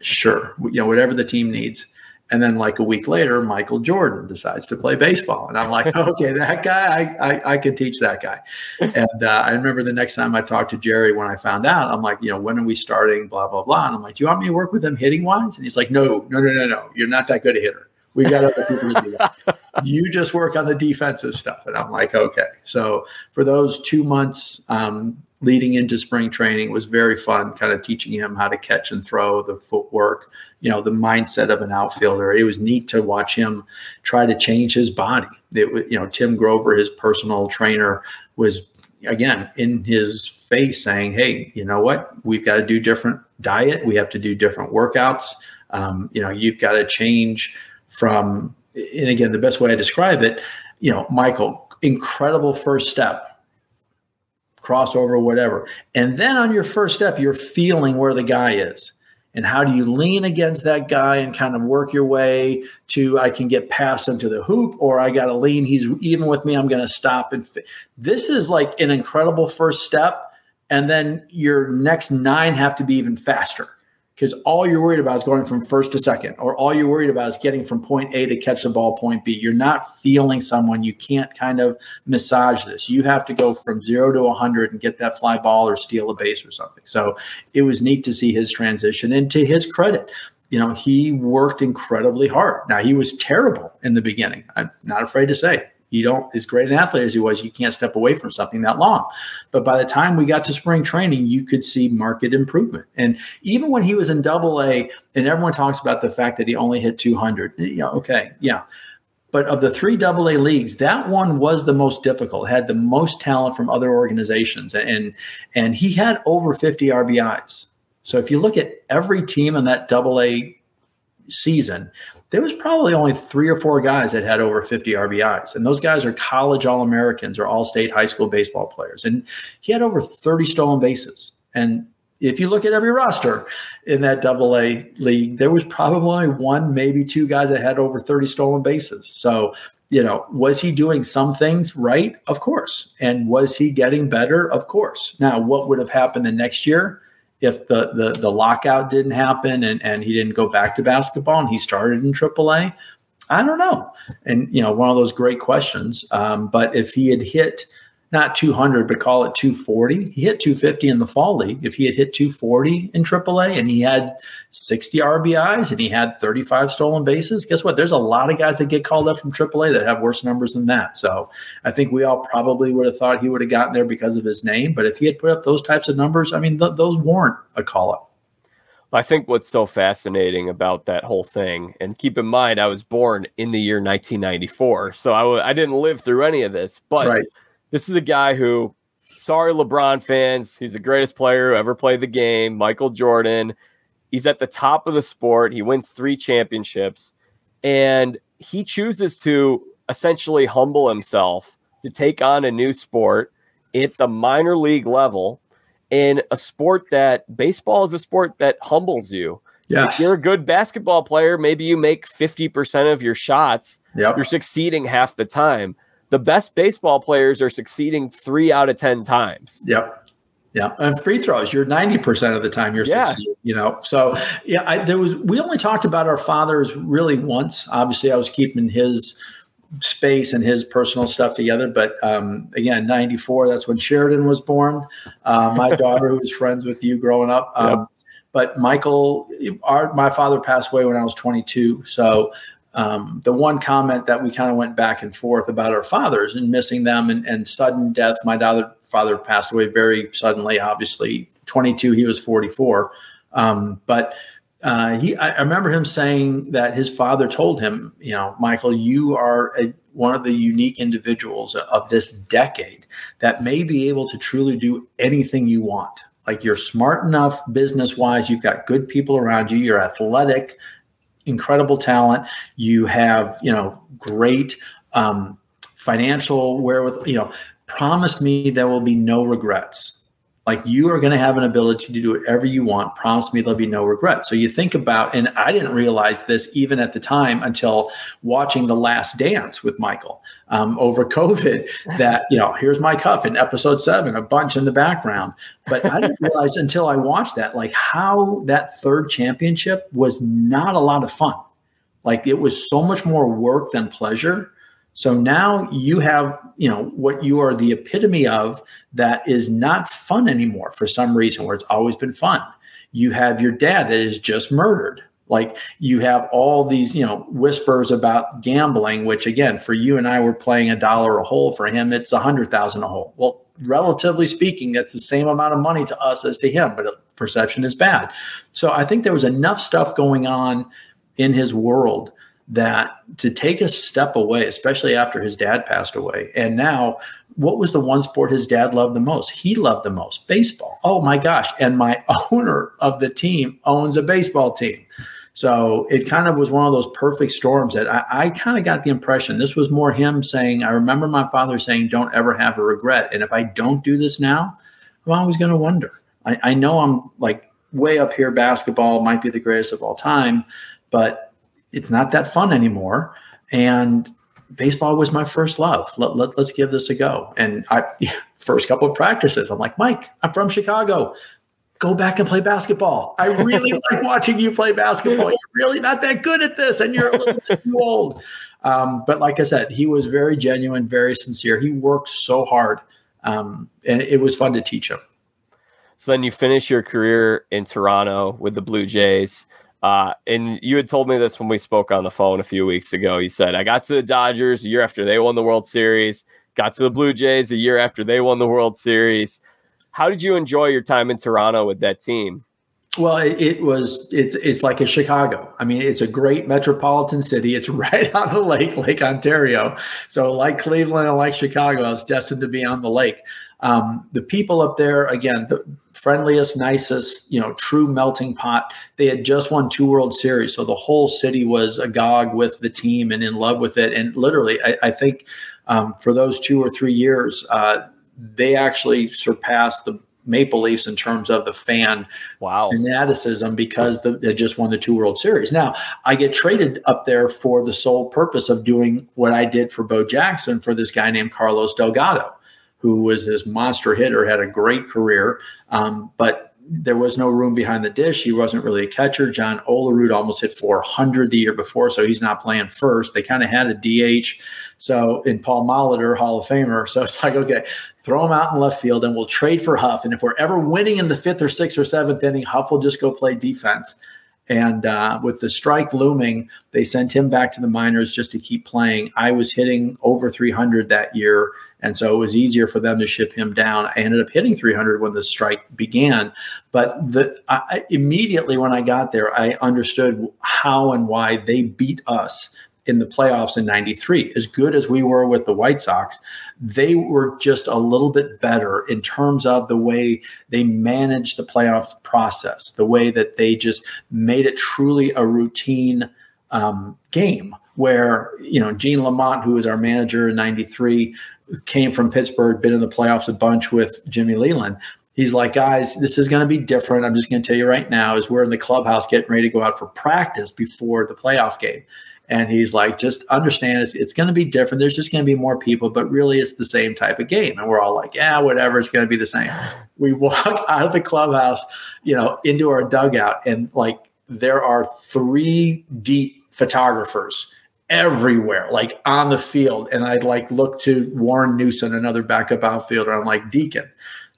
sure. You know, whatever the team needs. And then like a week later, Michael Jordan decides to play baseball. And I'm like, okay, that guy, I, I, I can teach that guy. And uh, I remember the next time I talked to Jerry when I found out, I'm like, you know, when are we starting? Blah, blah, blah. And I'm like, do you want me to work with him hitting wise? And he's like, no, no, no, no, no. You're not that good a hitter. We got other people to do that. you just work on the defensive stuff. And I'm like, okay. So for those two months, um, leading into spring training was very fun, kind of teaching him how to catch and throw, the footwork, you know, the mindset of an outfielder. It was neat to watch him try to change his body. It was, you know, Tim Grover, his personal trainer, was again in his face saying, "Hey, you know what? We've got to do different diet. We have to do different workouts. Um, you know, you've got to change from." And again, the best way I describe it, you know, Michael, incredible first step crossover, whatever. And then on your first step, you're feeling where the guy is. And how do you lean against that guy and kind of work your way to I can get past him to the hoop, or I got to lean. He's even with me. I'm going to stop. And fi-. this is like an incredible first step. And then your next nine have to be even faster because all you're worried about is going from first to second, or all you're worried about is getting from point A to catch the ball point B. You're not feeling someone. You can't kind of massage this. You have to go from zero to 100 and get that fly ball or steal a base or something. So it was neat to see his transition. And to his credit, you know, he worked incredibly hard. Now, he was terrible in the beginning. I'm not afraid to say you don't as great an athlete as he was you can't step away from something that long but by the time we got to spring training you could see market improvement and even when he was in double a and everyone talks about the fact that he only hit 200 eh, yeah okay yeah but of the three double A leagues, that one was the most difficult, had the most talent from other organizations. And, and he had over 50 RBIs. So if you look at every team in that double A season, there was probably only three or four guys that had over 50 RBIs. And those guys are college All Americans or all state high school baseball players. And he had over 30 stolen bases. And if you look at every roster in that double A league, there was probably one, maybe two guys that had over 30 stolen bases. So you know, was he doing some things right? Of course. And was he getting better? Of course. Now, what would have happened the next year if the the, the lockout didn't happen and, and he didn't go back to basketball and he started in AAA? I don't know. And, you know, one of those great questions. Um, but if he had hit – not 200, but call it 240. He hit 250 in the fall league. If he had hit 240 in AAA and he had 60 RBIs and he had 35 stolen bases, guess what? There's a lot of guys that get called up from AAA that have worse numbers than that. So I think we all probably would have thought he would have gotten there because of his name. But if he had put up those types of numbers, I mean, th- those warrant a call up.
I think what's so fascinating about that whole thing, and keep in mind, I was born in the year 1994, so I w- I didn't live through any of this, but. Right this is a guy who, sorry, LeBron fans, he's the greatest player who ever played the game. Michael Jordan. He's at the top of the sport. He wins three championships. And he chooses to essentially humble himself to take on a new sport at the minor league level in a sport that baseball is a sport that humbles you. Yes. If you're a good basketball player, maybe you make 50% of your shots. Yep. You're succeeding half the time the best baseball players are succeeding three out of 10 times.
Yep. Yeah, and free throws, you're 90% of the time you're yeah. succeeding, you know. So, yeah, I, there was we only talked about our fathers really once. Obviously, I was keeping his space and his personal stuff together, but um, again, 94, that's when Sheridan was born. Uh, my daughter who was friends with you growing up. Um, yep. But Michael, our, my father passed away when I was 22. So um, the one comment that we kind of went back and forth about our fathers and missing them and, and sudden deaths. My father, father passed away very suddenly, obviously, 22, he was 44. Um, but uh, he, I, I, remember him saying that his father told him, you know, Michael, you are a, one of the unique individuals of this decade that may be able to truly do anything you want. Like you're smart enough business wise, you've got good people around you, you're athletic, incredible talent. You have, you know, great um, financial wherewithal. You know, promise me there will be no regrets. Like you are going to have an ability to do whatever you want. Promise me there'll be no regrets. So you think about, and I didn't realize this even at the time until watching The Last Dance with Michael um, over COVID. That you know, here's my cuff in episode seven, a bunch in the background. But I didn't realize until I watched that, like how that third championship was not a lot of fun. Like it was so much more work than pleasure so now you have, you know, what you are the epitome of that is not fun anymore for some reason where it's always been fun. You have your dad that is just murdered. Like you have all these, you know, whispers about gambling, which again, for you and I, we're playing a dollar a hole. For him, it's a hundred thousand a hole. Well, relatively speaking, that's the same amount of money to us as to him, but perception is bad. So I think there was enough stuff going on in his world that to take a step away, especially after his dad passed away, and now what was the one sport his dad loved the most? He loved the most baseball. Oh my gosh. And my owner of the team owns a baseball team. So it kind of was one of those perfect storms that I, I kind of got the impression this was more him saying, I remember my father saying, don't ever have a regret. And if I don't do this now, I'm always going to wonder. I, I know I'm like way up here, basketball might be the greatest of all time, but it's not that fun anymore. And baseball was my first love. Let, let, us give this a go. And I, first couple of practices, I'm like, Mike, I'm from Chicago. Go back and play basketball. I really like watching you play basketball. You're really not that good at this, and you're a little bit too old. Um, but like I said, he was very genuine, very sincere. He worked so hard, um, and it was fun to teach him.
So then you finish your career in Toronto with the Blue Jays. Uh, and you had told me this when we spoke on the phone a few weeks ago. You said, I got to the Dodgers a year after they won the World Series, got to the Blue Jays a year after they won the World Series. How did you enjoy your time in Toronto with that team?
Well, it, was it's it's like a Chicago. I mean, it's a great metropolitan city. It's right on the lake, Lake Ontario. So, like Cleveland and like Chicago, I was destined to be on the lake. Um, the people up there, again, the friendliest, nicest, you know, true melting pot. They had just won two World Series, so the whole city was agog with the team and in love with it. And literally, I, I think um, for those two or three years, uh, they actually surpassed the Maple Leafs in terms of the fan
wow.
fanaticism because the, they just won the two World Series. Now, I get traded up there for the sole purpose of doing what I did for Bo Jackson for this guy named Carlos Delgado, who was this monster hitter, had a great career, um, but there was no room behind the dish. He wasn't really a catcher. John Olerud almost hit 400 the year before, so he's not playing first. They kind of had a DH. So in Paul Molitor, Hall of Famer. So it's like, okay, throw him out in left field and we'll trade for Huff. And if we're ever winning in the fifth or sixth or seventh inning, Huff will just go play defense. And uh, with the strike looming, they sent him back to the minors just to keep playing. I was hitting over 300 that year. And so it was easier for them to ship him down. I ended up hitting 300 when the strike began. But the, I, immediately when I got there, I understood how and why they beat us in the playoffs in 93. As good as we were with the White Sox, they were just a little bit better in terms of the way they managed the playoff process, the way that they just made it truly a routine um, game where, you know, Gene Lamont, who was our manager in 93, came from Pittsburgh, been in the playoffs a bunch with Jimmy Leyland. He's like, guys, this is going to be different. I'm just going to tell you right now, is we're in the clubhouse getting ready to go out for practice before the playoff game. And he's like, just understand it's, it's going to be different. There's just going to be more people, but really it's the same type of game. And we're all like, yeah, whatever, it's going to be the same. We walk out of the clubhouse, you know, into our dugout, and like there are three deep photographers everywhere, like on the field. And I'd like look to Warren Newson, another backup outfielder. I'm like, Deacon,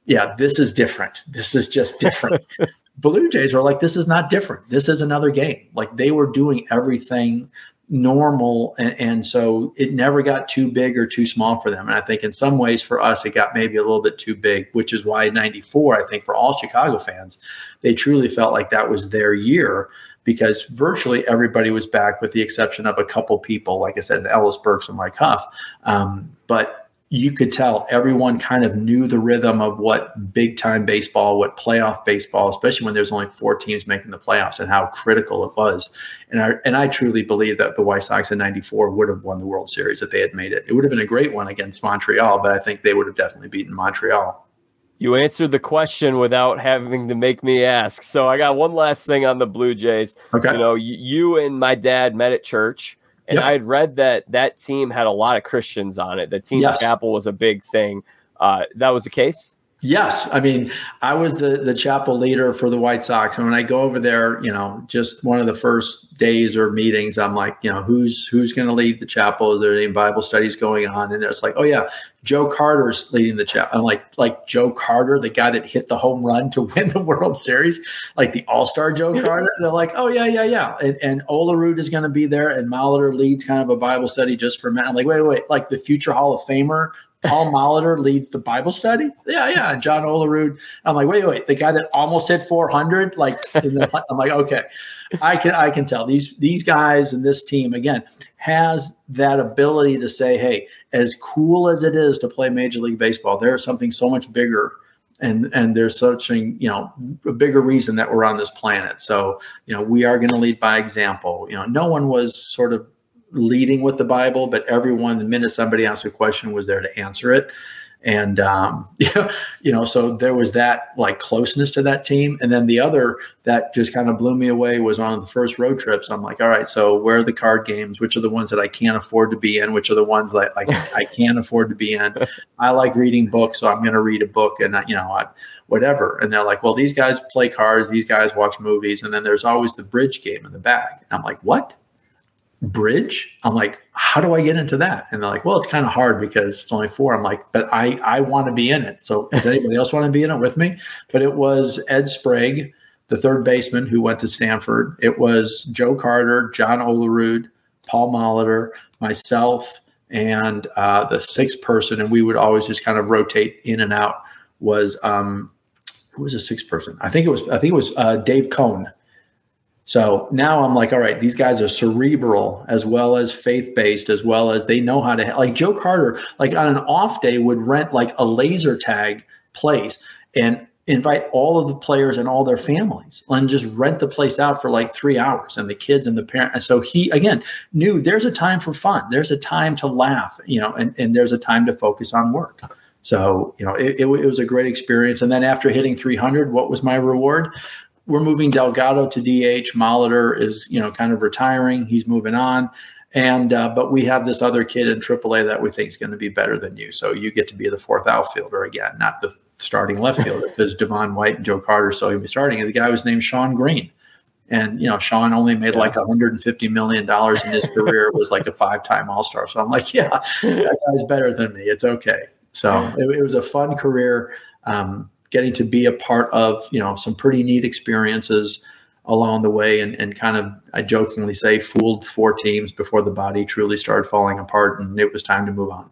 yeah, this is different. This is just different. Blue Jays were like, this is not different. This is another game. Like they were doing everything normal and, and, so it never got too big or too small for them and i think in some ways for us it got maybe a little bit too big which is why 94 i think for all chicago fans they truly felt like that was their year because virtually everybody was back with the exception of a couple people like i said ellis burks and mike huff um, but you could tell everyone kind of knew the rhythm of what big time baseball, what playoff baseball, especially when there's only four teams making the playoffs and how critical it was. And I, and I truly believe that the White Sox in 94 would have won the World Series if they had made it. It would have been a great one against Montreal, but I think they would have definitely beaten Montreal.
You answered the question without having to make me ask. So I got one last thing on the Blue Jays. Okay. You know, you and my dad met at church. And yep. I had read that that team had a lot of Christians on it. The team yes. chapel was a big thing. Uh, that was the case.
Yes, I mean, I was the the chapel leader for the White Sox, and when I go over there, you know, just one of the first days or meetings, I'm like, you know, who's who's going to lead the chapel? Is there any Bible studies going on? And there's like, oh yeah, Joe Carter's leading the chat. I'm uh, like, like Joe Carter, the guy that hit the home run to win the World Series, like the All Star Joe Carter. They're like, oh yeah, yeah, yeah. And, and Olerud is going to be there, and Molitor leads kind of a Bible study just for minute. I'm like, wait, wait, like the future Hall of Famer Paul Molitor leads the Bible study. Yeah, yeah. And John Olerud. I'm like, wait, wait, the guy that almost hit 400. Like, the, I'm like, okay, I can, I can tell these these guys and this team again has that ability to say, hey, as cool as it is to play Major League Baseball, there's something so much bigger. And, and there's such a you know a bigger reason that we're on this planet. So you know we are going to lead by example. You know no one was sort of leading with the Bible, but everyone, the minute somebody asked a question, was there to answer it. And um, you know, so there was that like closeness to that team. And then the other that just kind of blew me away was on the first road trips. I'm like, all right, so where are the card games? Which are the ones that I can't afford to be in? Which are the ones that like I can't afford to be in? I like reading books, so I'm going to read a book, and I, you know, I, whatever. And they're like, well, these guys play cards, these guys watch movies, and then there's always the bridge game in the back. And I'm like, what? Bridge. I'm like how do i get into that? And they're like well it's kind of hard because it's only four. I'm like but i i want to be in it. So does anybody else want to be in it with me? But it was ed sprague the third baseman who went to stanford. It was joe carter john olerud paul molitor myself and uh, the sixth person and we would always just kind of rotate in and out was um who was the sixth person? I think it was i think it was uh, dave cone so now I'm like, all right, these guys are cerebral as well as faith based, as well as they know how to like Joe Carter, like on an off day would rent like a laser tag place and invite all of the players and all their families and just rent the place out for like three hours and the kids and the parents. And so he again knew there's a time for fun. There's a time to laugh, you know, and, and there's a time to focus on work. So, you know, it, it, it was a great experience. And then after hitting 300, what was my reward? We're moving Delgado to DH. Molitor is, you know, kind of retiring. He's moving on. And uh, but we have this other kid in AAA that we think is going to be better than you. So you get to be the fourth outfielder again, not the starting left fielder, because Devon White and Joe Carter still going to be starting. And the guy was named Shawn Green. And you know, Shawn only made like 150 million dollars in his career. was like a five-time All-Star. So I'm like, yeah, that guy's better than me. It's okay. So it, it was a fun career. Um, getting to be a part of you know some pretty neat experiences along the way and, and kind of I jokingly say fooled four teams before the body truly started falling apart and it was time to move on.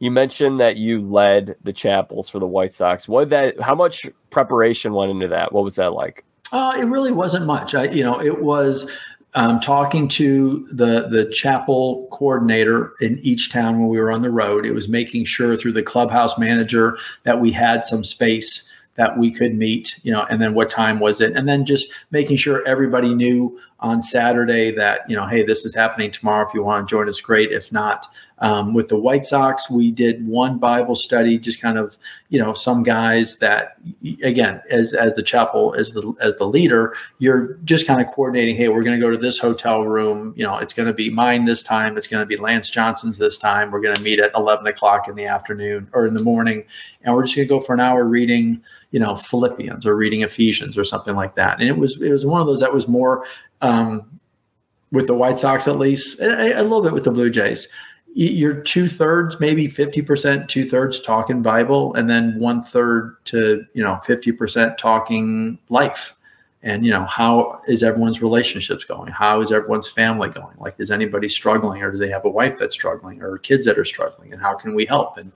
You mentioned that you led the chapels for the White Sox. What that how much preparation went into that? What was that like?
Uh, it really wasn't much. I, you know, it was um, talking to the the chapel coordinator in each town when we were on the road. It was making sure through the clubhouse manager that we had some space that we could meet, you know, and then what time was it? And then just making sure everybody knew on Saturday that, you know, hey, this is happening tomorrow. If you want to join us, great. If not, um, with the White Sox, we did one Bible study, just kind of, you know, some guys that, again, as as the chapel, as the as the leader, you're just kind of coordinating. Hey, we're going to go to this hotel room. You know, it's going to be mine this time. It's going to be Lance Johnson's this time. We're going to meet at eleven o'clock in the afternoon or in the morning, and we're just going to go for an hour reading you know Philippians or reading Ephesians or something like that. And it was it was one of those that was more um, with the White Sox at least, a, a little bit with the Blue Jays. You're two thirds, maybe fifty percent, two thirds talking Bible, and then one third to you know fifty percent talking life and you know how is everyone's relationships going? How is everyone's family going? Like is anybody struggling or do they have a wife that's struggling or kids that are struggling? And how can we help and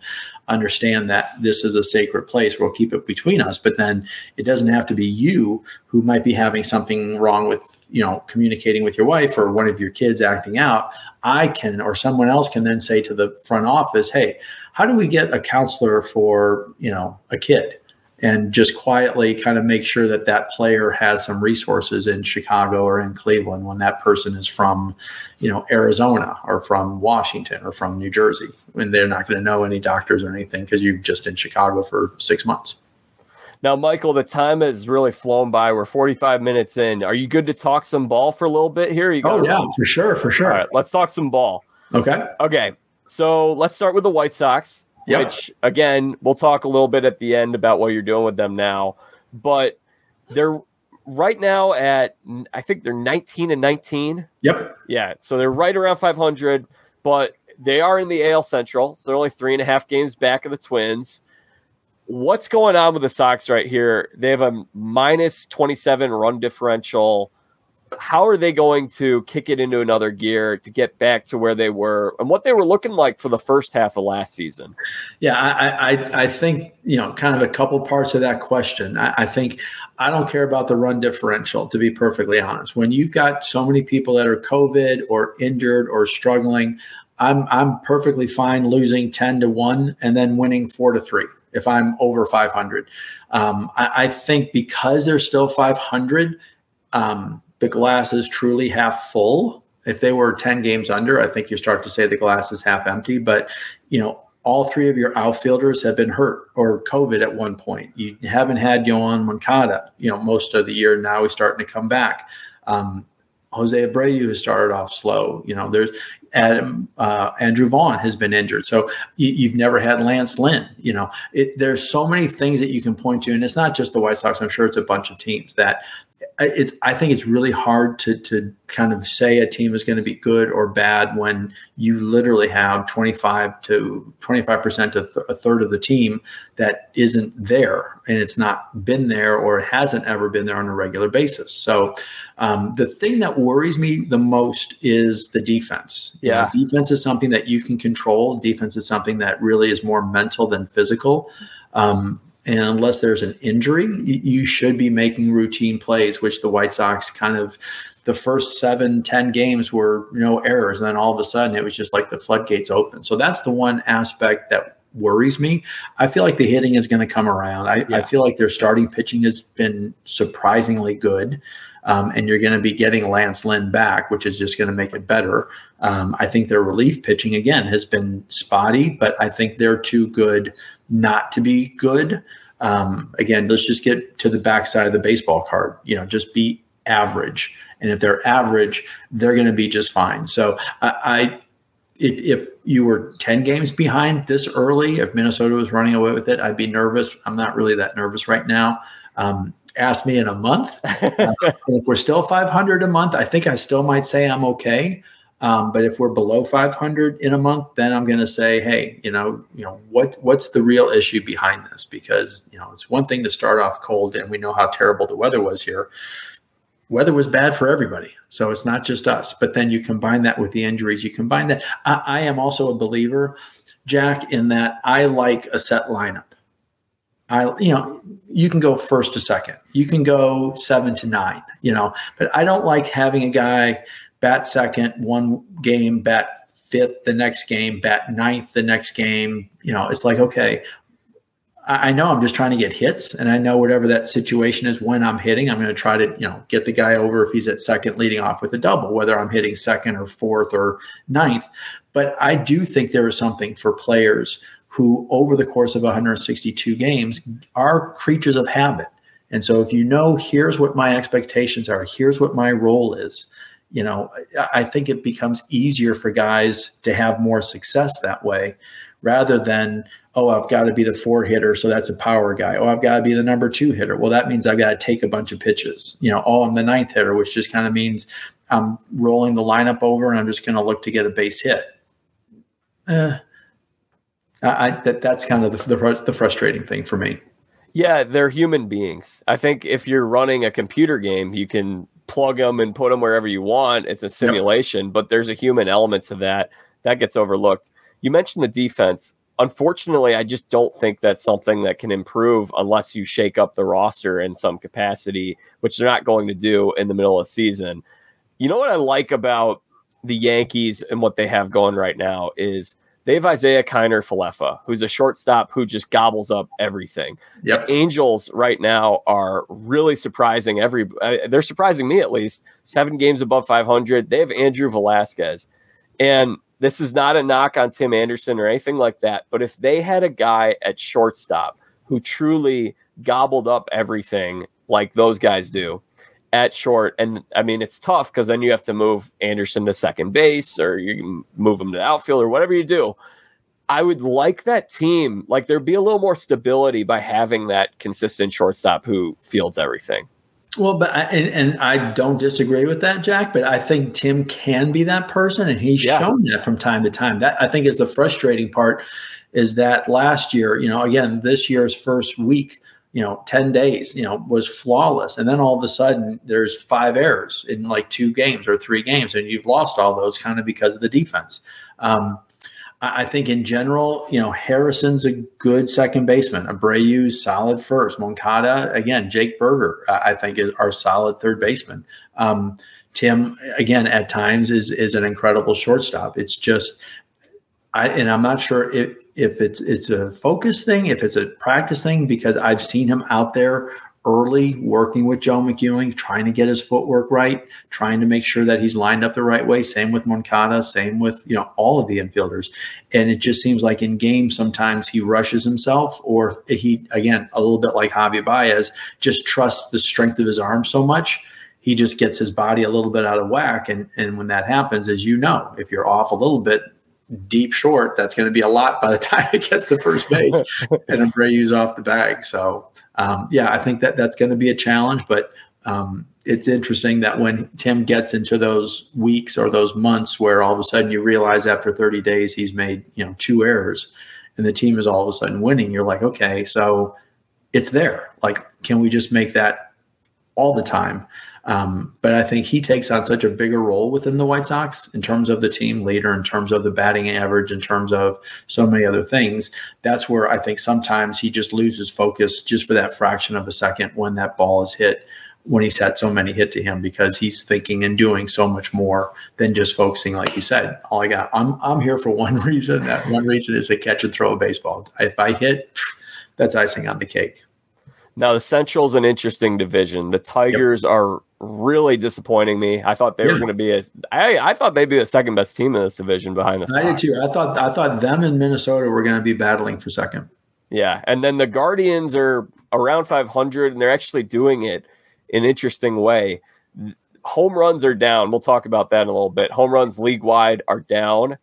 understand that this is a sacred place? We'll keep it between us but then it doesn't have to be you who might be having something wrong with you know communicating with your wife or one of your kids acting out. I can or someone else can then say to the front office hey how do we get a counselor for you know a kid and just quietly kind of make sure that that player has some resources in Chicago or in Cleveland when that person is from, you know, Arizona or from Washington or from New Jersey, when they're not going to know any doctors or anything because you've just in Chicago for six months.
Now, Michael, the time has really flown by. We're 45 minutes in. Are you good to talk some ball for a little bit here?
You oh, yeah, for sure. For sure.
All right, let's talk some ball.
Okay.
Okay. So let's start with the White Sox yep. which again, we'll talk a little bit at the end about what you're doing with them now. But they're right now at I think they're 19 and 19.
Yep.
Yeah. So they're right around 500, but they are in the AL Central. So they're only three and a half games back of the Twins. What's going on with the Sox right here? They have a minus 27 run differential how are they going to kick it into another gear to get back to where they were and what they were looking like for the first half of last season?
Yeah, I, I, I think you know kind of a couple parts of that question. I, I, think I don't care about the run differential to be perfectly honest. When you've got so many people that are COVID or injured or struggling, I'm I'm perfectly fine losing ten to one and then winning four to three if I'm over 500. Um, I, I, think because they're still 500. Um, the glass is truly half full. If they were 10 games under, I think you start to say the glass is half empty. But, you know, all three of your outfielders have been hurt or COVID at one point. You haven't had Yoan Moncada, you know, most of the year. Now he's starting to come back. Um, Jose Abreu has started off slow. You know, there's Adam uh, Andrew Vaughn has been injured, so you, have never had Lance Lynn. You know, it, there's so many things that you can point to, and it's not just the White Sox. I'm sure it's a bunch of teams that it's I think it's really hard to to kind of say a team is going to be good or bad when you literally have 25 to 25 percent to th- a third of the team that isn't there and it's not been there or it hasn't ever been there on a regular basis. So um, the thing that worries me the most is the defense.
Yeah,
you know, defense is something that you can control. Defense is something that really is more mental than physical. Um, and unless there's an injury, you should be making routine plays, which the White Sox kind of the first seven, ten games were no errors. And then all of a sudden it was just like the floodgates open. So that's the one aspect that worries me. I feel like the hitting is going to come around. I, yeah. I, feel like their starting pitching has been surprisingly good. Um, and you're going to be getting Lance Lynn back, which is just going to make it better. Um, I think their relief pitching, again, has been spotty, but I think they're too good not to be good. Um, again, let's just get to the backside of the baseball card. You know, just be average. And if they're average, they're going to be just fine. So I, I if, if you were 10 games behind this early, if Minnesota was running away with it, I'd be nervous. I'm not really that nervous right now. Um, ask me in a month. uh, if we're still 500 a month, I think I still might say I'm okay. Um, but if we're below 500 in a month, then I'm going to say, hey, you know, you know, what what's the real issue behind this? Because you know, it's one thing to start off cold, and we know how terrible the weather was here. Weather was bad for everybody, so it's not just us. But then you combine that with the injuries. You combine that. I, I am also a believer, Jack, in that I like a set lineup. I, you know, you can go first to second, you can go seven to nine, you know, but I don't like having a guy bat second one game, bat fifth the next game, bat ninth the next game. You know, it's like, okay, I know I'm just trying to get hits, and I know whatever that situation is when I'm hitting, I'm going to try to you know get the guy over if he's at second, leading off with a double, whether I'm hitting second or fourth or ninth. But I do think there is something for players who, over the course of 162 games, are creatures of habit. And so, if you know, here's what my expectations are, here's what my role is, you know, I think it becomes easier for guys to have more success that way rather than, oh, I've got to be the four hitter, so that's a power guy. Oh, I've got to be the number two hitter. Well, that means I've got to take a bunch of pitches. You know, oh, I'm the ninth hitter, which just kind of means I'm rolling the lineup over and I'm just going to look to get a base hit. Eh, I, that that's kind of the, the, the frustrating thing for me.
Yeah, they're human beings. I think if you're running a computer game, you can plug them and put them wherever you want. It's a simulation, yep. but there's a human element to that that gets overlooked. You mentioned the defense. Unfortunately, I just don't think that's something that can improve unless you shake up the roster in some capacity, which they're not going to do in the middle of the season. You know what I like about the Yankees and what they have going right now is they have Isiah Kiner Falefa, who's a shortstop who just gobbles up everything. Yep. The Angels right now are really surprising every uh, they're surprising me at least. 7 games above 500. They have Andrew Velazquez, And this is not a knock on Tim Anderson or anything like that, but if they had a guy at shortstop who truly gobbled up everything like those guys do, at short. And I mean, it's tough because then you have to move Anderson to second base or you move him to outfield or whatever you do. I would like that team, like there'd be a little more stability by having that consistent shortstop who fields everything.
Well, but I, and, and, I don't disagree with that, Jack. But I think Tim can be that person, and he's yeah. shown that from time to time. That I think is the frustrating part. Is that last year, you know, again, this year's first week, you know 10 days you know was flawless and then all of a sudden there's five errors in like two games or three games and you've lost all those kind of because of the defense um, I think in general, you know, Harrison's a good second baseman. Abreu's solid first. Moncada, again, Jake Burger, I think is our solid third baseman. Um, Tim, again, at times is is an incredible shortstop. It's just, I and I'm not sure if if it's it's a focus thing, if it's a practice thing, because I've seen him out there early working with Joe McEwing, trying to get his footwork right, trying to make sure that he's lined up the right way. Same with Moncada, same with you know all of the infielders. And it just seems like in games sometimes he rushes himself, or he again a little bit like Javi Baez, just trusts the strength of his arm so much. He just gets his body a little bit out of whack. And, and when that happens, as you know, if you're off a little bit, deep short, that's going to be a lot by the time it gets to first base and Abreu's off the bag. So, um, yeah, I think that that's going to be a challenge, but um, it's interesting that when Tim gets into those weeks or those months where all of a sudden you realize after 30 days he's made, you know, two errors and the team is all of a sudden winning, you're like, okay, so it's there. Like, can we just make that all the time? Um, but I think he takes on such a bigger role within the White Sox in terms of the team leader, in terms of the batting average, in terms of so many other things. That's where I think sometimes he just loses focus just for that fraction of a second when that ball is hit when he's had so many hit to him because he's thinking and doing so much more than just focusing, like you said. All I got, I'm I'm here for one reason. That one reason is to catch and throw a baseball. If I hit, that's icing on the cake.
Now the Central's an interesting division. The Tigers yep. are really disappointing me. I thought they yeah. were going to be a. I, I thought they'd be the second best team in this division behind the.
I did too. I thought I thought them and Minnesota were going to be battling for second.
Yeah, and then the Guardians are around 500, and they're actually doing it in an interesting way. Home runs are down. We'll talk about that in a little bit. Home runs league wide are down,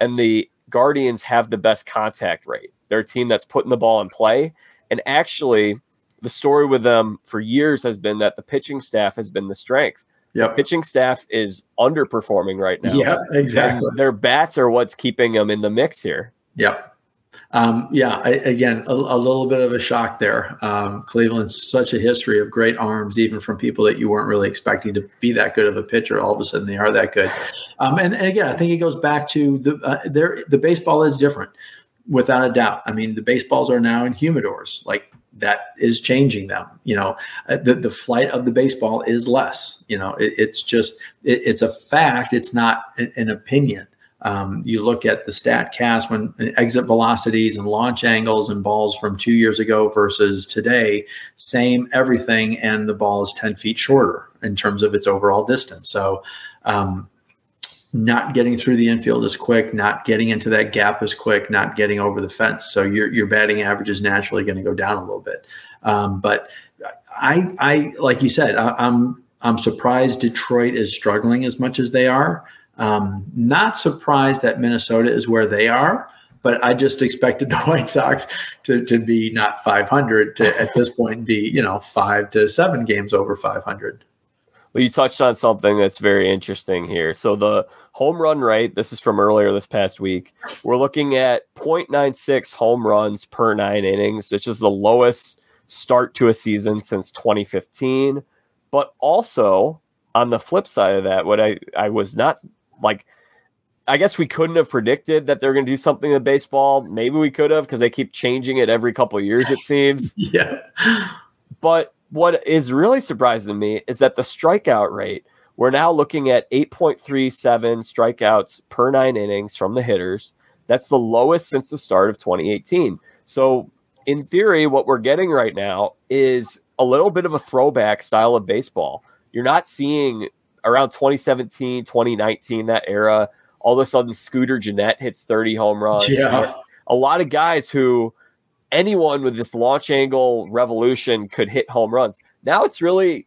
and the Guardians have the best contact rate. They're a team that's putting the ball in play. And actually, the story with them for years has been that the pitching staff has been the strength.
Yep.
Pitching staff is underperforming right now.
Yeah, exactly.
And their bats are what's keeping them in the mix here.
Yep. Um, yeah, I, again, a, a, little bit of a shock there. Um, Cleveland's such a history of great arms, even from people that you weren't really expecting to be that good of a pitcher. All of a sudden, they are that good. Um, and, and, again, I think it goes back to the uh, the baseball is different, without a doubt. I mean, the baseballs are now in humidors, like that is changing them. You know, uh, the the flight of the baseball is less. You know, it, it's just it, it's a fact. It's not an, an opinion. Um, you look at the StatCast when exit velocities and launch angles and balls from two years ago versus today, same everything, and the ball is 10 feet shorter in terms of its overall distance. So, um, not getting through the infield as quick, not getting into that gap as quick, not getting over the fence. So your your batting average is naturally going to go down a little bit. Um, but I I like you said, I, I'm I'm surprised Detroit is struggling as much as they are. Um, not surprised that Minnesota is where they are, but I just expected the White Sox to, to be not 500 to at this point be, you know, five to seven games over 500.
Well, you touched on something that's very interesting here. So the home run rate, this is from earlier this past week. We're looking at 0.96 home runs per nine innings, which is the lowest start to a season since 2015. But also on the flip side of that, what I, I was not like I guess we couldn't have predicted that they're going to do something in baseball. Maybe we could have because they keep changing it every couple of years, it seems.
yeah.
But what is really surprising to me is that the strikeout rate, we're now looking at 8.37 strikeouts per nine innings from the hitters. That's the lowest since the start of 2018. So, in theory, what we're getting right now is a little bit of a throwback style of baseball. You're not seeing around 2017, 2019, that era, all of a sudden Scooter Gennett hits 30 home runs.
Yeah.
A lot of guys who anyone with this launch angle revolution could hit home runs. Now it's really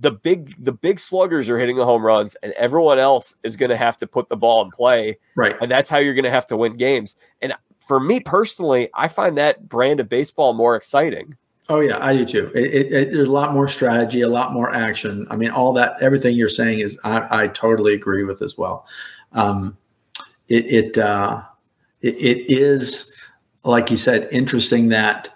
the big the big sluggers are hitting the home runs and everyone else is going to have to put the ball in play.
Right.
And that's how you're going to have to win games. And for me personally, I find that brand of baseball more exciting.
Oh yeah, I do too. It, it, it, there's a lot more strategy, a lot more action. I mean, all that, everything you're saying is, I, I totally agree with as well. Um, it it, uh, it it is, like you said, interesting that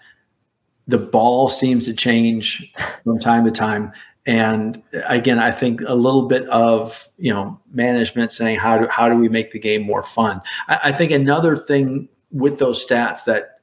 the ball seems to change from time to time. And again, I think a little bit of you know management saying how do how do we make the game more fun. I, I think another thing with those stats that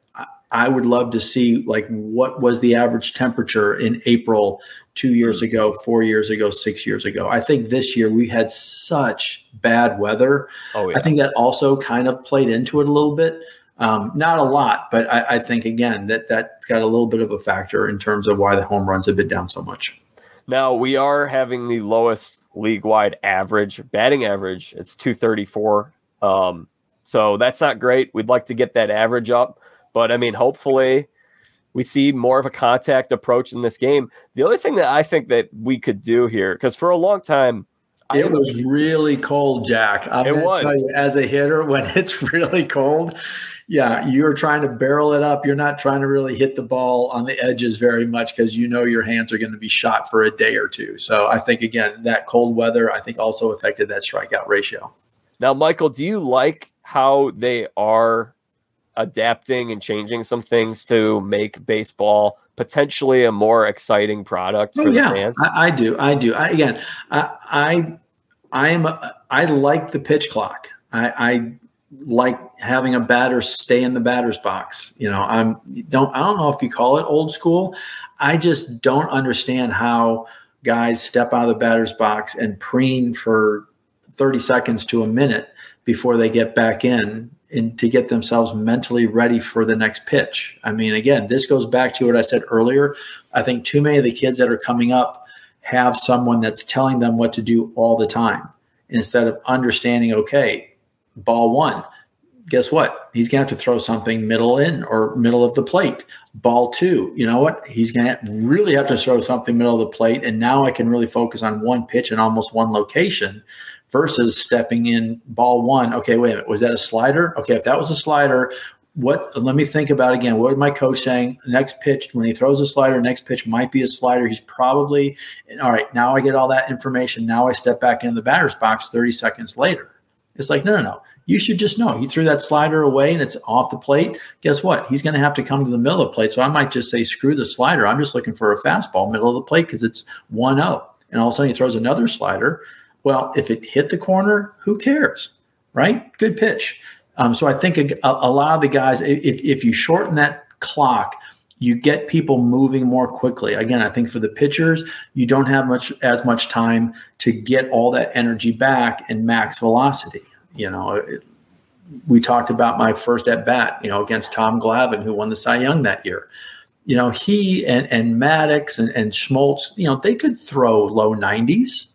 I would love to see like what was the average temperature in April two years mm. ago, four years ago, six years ago. I think this year we had such bad weather. Oh, yeah. I think that also kind of played into it a little bit. Um, not a lot, but I, I think again that that got a little bit of a factor in terms of why the home runs have been down so much.
Now we are having the lowest league-wide average batting average. It's 234. Um, so that's not great. We'd like to get that average up. But I mean, hopefully we see more of a contact approach in this game. The other thing that I think that we could do here, because for a long time,
it was really cold, Jack. I'm it was. tell you, as a hitter, when it's really cold, yeah, you're trying to barrel it up. You're not trying to really hit the ball on the edges very much because you know your hands are going to be shot for a day or two. So I think again, that cold weather, I think also affected that strikeout ratio.
Now, Michael, do you like how they are adapting and changing some things to make baseball potentially a more exciting product oh, for yeah, the fans?
I, I do. I do. I, again, I, I, I am. I like the pitch clock. I, I like having a batter stay in the batter's box. You know, I'm don't. I don't know if you call it old school. I just don't understand how guys step out of the batter's box and preen for 30 seconds to a minute before they get back in and to get themselves mentally ready for the next pitch. I mean, again, this goes back to what I said earlier. I think too many of the kids that are coming up have someone that's telling them what to do all the time instead of understanding, okay, ball one, guess what? He's going to have to throw something middle in or middle of the plate. Ball two, you know what? He's going to really have to throw something middle of the plate. And now I can really focus on one pitch and almost one location versus stepping in ball one. Okay, wait a minute. Was that a slider? Okay, if that was a slider, what let me think about again what my coach saying next pitch when he throws a slider next pitch might be a slider he's probably all right now i get all that information now i step back into the batter's box 30 seconds later it's like no no no you should just know he threw that slider away and it's off the plate. Guess what? He's going to have to come to the middle of the plate. So I might just say, screw the slider. I'm just looking for a fastball middle of the plate because it's 1 0. And all of a sudden he throws another slider. Well, if it hit the corner, who cares? Right? Good pitch. Um, so I think a, a, lot of the guys, if, if you shorten that clock, you get people moving more quickly. Again, I think for the pitchers, you don't have much as much time to get all that energy back and max velocity. You know, it, we talked about my first at bat, you know, against Tom Glavine, who won the Cy Young that year. You know, he and, and Maddux and, and Smoltz, you know, they could throw low 90s,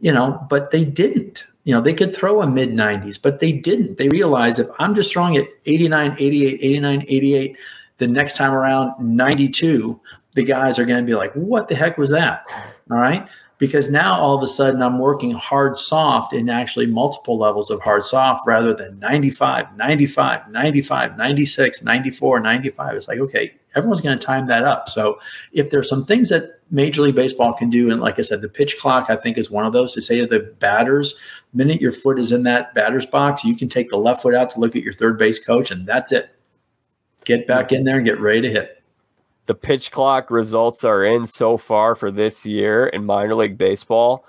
you know, but they didn't. You know, they could throw a mid 90s, but they didn't. They realized if I'm just throwing it 89, 88, 89, 88, the next time around 92, the guys are going to be like, what the heck was that? All right because now all of a sudden I'm working hard soft in actually multiple levels of hard soft rather than 95, 95, 95, 96, 94, 95. It's like, okay, everyone's going to time that up. So if there's some things that Major League Baseball can do, and like I said, the pitch clock, I think, is one of those to say to the batters, minute your foot is in that batter's box, you can take the left foot out to look at your third base coach, and that's it. Get back in there and get ready to hit
the pitch clock results are in so far for this year in minor league baseball.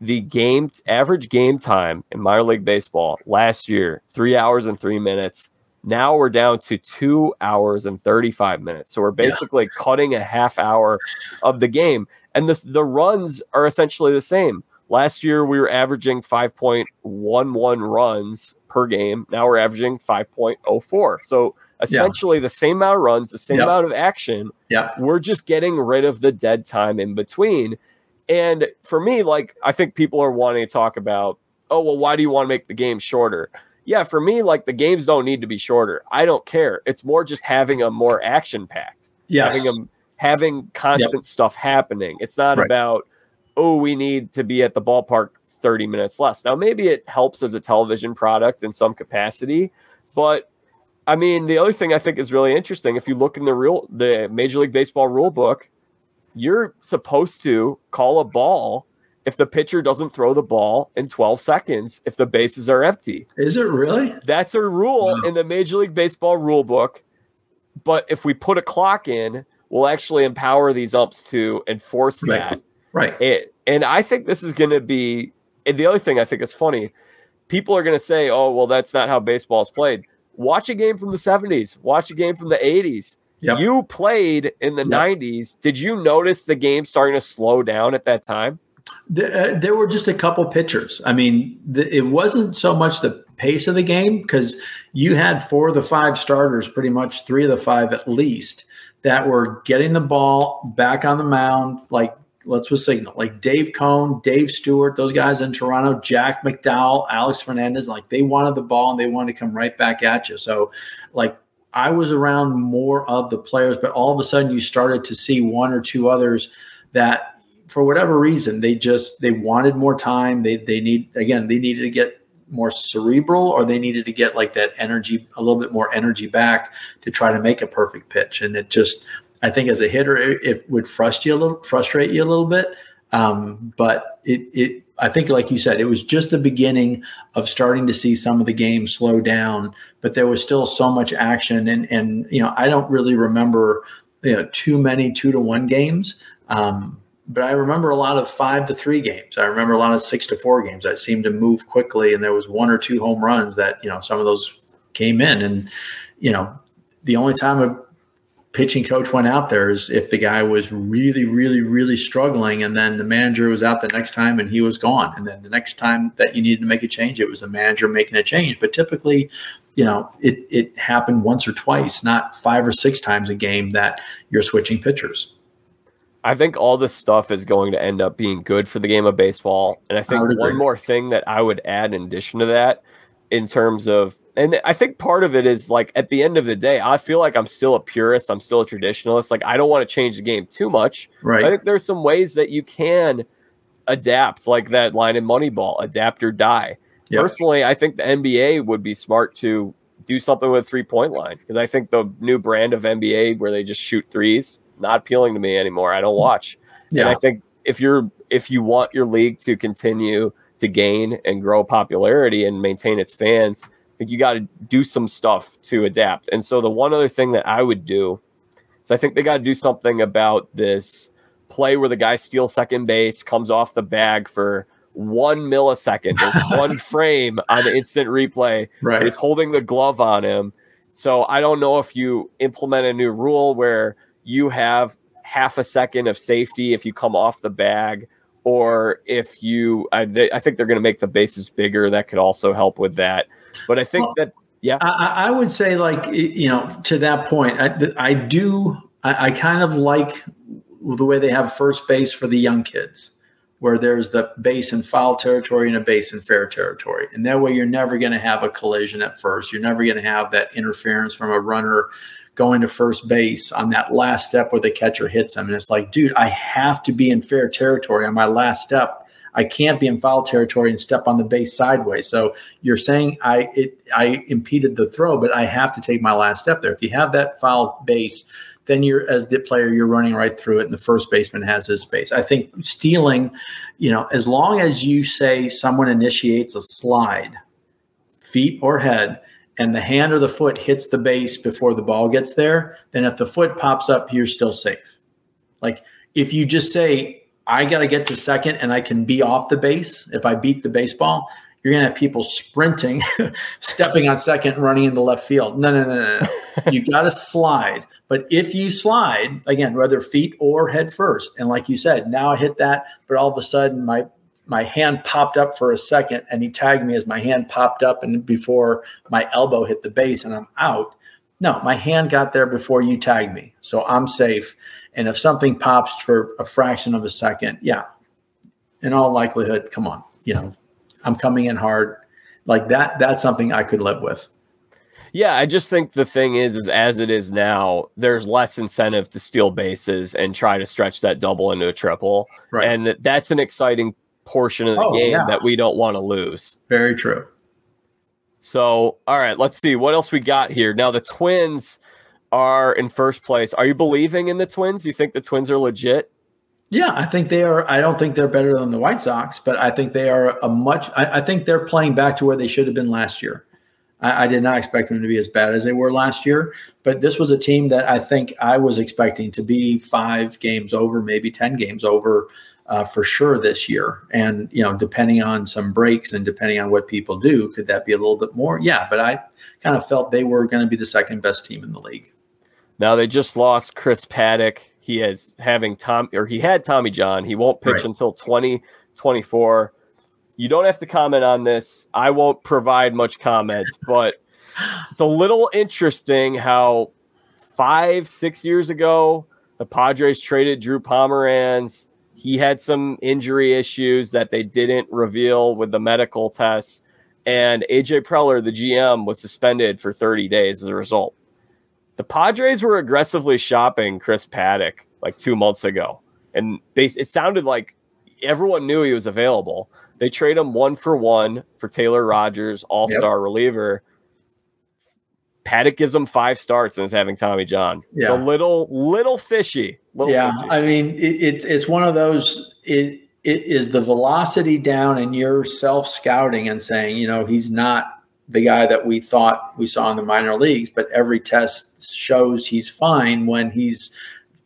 The game average game time in minor league baseball last year, three hours and three minutes. Now we're down to two hours and 35 minutes. So we're basically yeah. cutting a half hour of the game. And the, the runs are essentially the same. Last year we were averaging 5.11 runs per game. Now we're averaging 5.04. So essentially yeah. the same amount of runs, the same yep. amount of action.
Yeah.
We're just getting rid of the dead time in between. And for me, like, I think people are wanting to talk about, oh, well, why do you want to make the game shorter? Yeah, for me, like, the games don't need to be shorter. I don't care. It's more just having a more action packed.
Yes.
Having a, having constant yep. stuff happening. It's not right. about, oh, we need to be at the ballpark 30 minutes less. Now, maybe it helps as a television product in some capacity, but I mean, the other thing I think is really interesting, if you look in the real the Major League Baseball rule book, you're supposed to call a ball if the pitcher doesn't throw the ball in 12 seconds if the bases are empty.
Is it really?
That's a rule no. in the Major League Baseball rule book. But if we put a clock in, we'll actually empower these umps to enforce
right.
that.
Right.
It, and I think this is going to be, and the other thing I think is funny, people are going to say, oh, well, that's not how baseball is played watch a game from the 70s, watch a game from the 80s. Yep. You played in the yep. 90s. Did you notice the game starting to slow down at that time?
The, uh, there were just a couple pitchers. I mean, the, it wasn't so much the pace of the game because you had four of the five starters, pretty much three of the five at least, that were getting the ball back on the mound, like let's was signal like Dave Cone, Dave Stewart, those guys in Toronto, Jack McDowell, Alex Fernandez, like they wanted the ball and they wanted to come right back at you. So, like I was around more of the players, but all of a sudden you started to see one or two others that, for whatever reason, they just they wanted more time. They they need again they needed to get more cerebral or they needed to get like that energy a little bit more energy back to try to make a perfect pitch and it just I think as a hitter, it, would frustrate you a little, frustrate you a little bit. Um, but it, it, I think, like you said, it was just the beginning of starting to see some of the games slow down. But there was still so much action, and and you know, I don't really remember you know too many two to one games. Um, but I remember a lot of five to three games. I remember a lot of six to four games that seemed to move quickly, and there was one or two home runs that you know some of those came in, and you know the only time pitching coach went out there is if the guy was really, really, really struggling, and then the manager was out the next time and he was gone. And then the next time that you needed to make a change, it was the manager making a change. But typically, you know, it it happened once or twice, not five or six times a game that you're switching pitchers.
I think all this stuff is going to end up being good for the game of baseball. And I think I one more thing that I would add in addition to that, in terms of And I think part of it is like at the end of the day, I feel like I'm still a purist. I'm still a traditionalist. Like I don't want to change the game too much.
Right.
I think there's some ways that you can adapt, like that line in Moneyball, adapt or die. Yep. Personally, I think the NBA would be smart to do something with three point line because I think the new brand of NBA where they just shoot threes not appealing to me anymore. I don't watch. Yeah. And I think if you're if you want your league to continue to gain and grow popularity and maintain its fans, think you got to do some stuff to adapt. And so the one other thing that I would do is I think they got to do something about this play where the guy steals second base, comes off the bag for one millisecond, one frame on the instant replay.
Right.
He's holding the glove on him. So I don't know if you implement a new rule where you have half a second of safety if you come off the bag, or if you, I, they, I think they're going to make the bases bigger. That could also help with that. But I think well, that, yeah,
I, I, would say, like, you know, to that point, I, I do, I, I kind of like the way they have first base for the young kids where there's the base in foul territory and a base in fair territory. And that way you're never going to have a collision at first. You're never going to have that interference from a runner going to first base on that last step where the catcher hits him. And it's like, dude, I have to be in fair territory on my last step. I can't be in foul territory and step on the base sideways. So you're saying I it, I impeded the throw, but I have to take my last step there. If you have that foul base, then you're as the player you're running right through it and the first baseman has his space i think stealing you know as long as you say someone initiates a slide feet or head and the hand or the foot hits the base before the ball gets there then if the foot pops up you're still safe like if you just say i got to get to second and i can be off the base if i beat the baseball you're going to have people sprinting, stepping on second, running into left field. No, no, no, no, no. you got to slide. But if you slide, again, whether feet or head first, and like you said, now I hit that, but all of a sudden my my hand popped up for a second and he tagged me as my hand popped up and before my elbow hit the base and I'm out. No, my hand got there before you tagged me. So I'm safe. And if something pops for a fraction of a second, yeah, in all likelihood, come on, you know, I'm coming in hard. Like that, that's something I could live with.
Yeah, I just think the thing is, is as it is now, there's less incentive to steal bases and try to stretch that double into a triple,
right.
and that's an exciting portion of the oh, game yeah. that we don't want to lose.
Very true.
So, all right, let's see what else we got here. Now, the Twins are in first place. Are you believing in the Twins? You think the Twins are legit?
Yeah, I think they are. I don't think they're better than the White Sox, but I think they are a much. I, I think they're playing back to where they should have been last year. I, I, did not expect them to be as bad as they were last year, but this was a team that I think I was expecting to be five games over, maybe ten games over, uh, for sure this year. And you know, depending on some breaks and depending on what people do, could that be a little bit more? Yeah, but I kind of felt they were going to be the second best team in the league.
Now they just lost Chris Paddack he is having Tom or he had Tommy John. He won't pitch right. until 2024. You don't have to comment on this. I won't provide much comment, but it's a little interesting how five, six years ago, the Padres traded Drew Pomeranz. He had some injury issues that they didn't reveal with the medical tests. And AJ Preller, the GM, was suspended for 30 days as a result. The Padres were aggressively shopping Chris Paddack like two months ago, and they it sounded like everyone knew he was available. They trade him one for one for Taylor Rogers, All Star yep. reliever. Paddack gives him five starts and is having Tommy John. Yeah, it's a little little fishy. Little
yeah,
fishy.
I mean it, it's one of those. It, it is the velocity down, and you're self scouting and saying, you know, he's not the guy that we thought we saw in the minor leagues, but every test shows he's fine when he's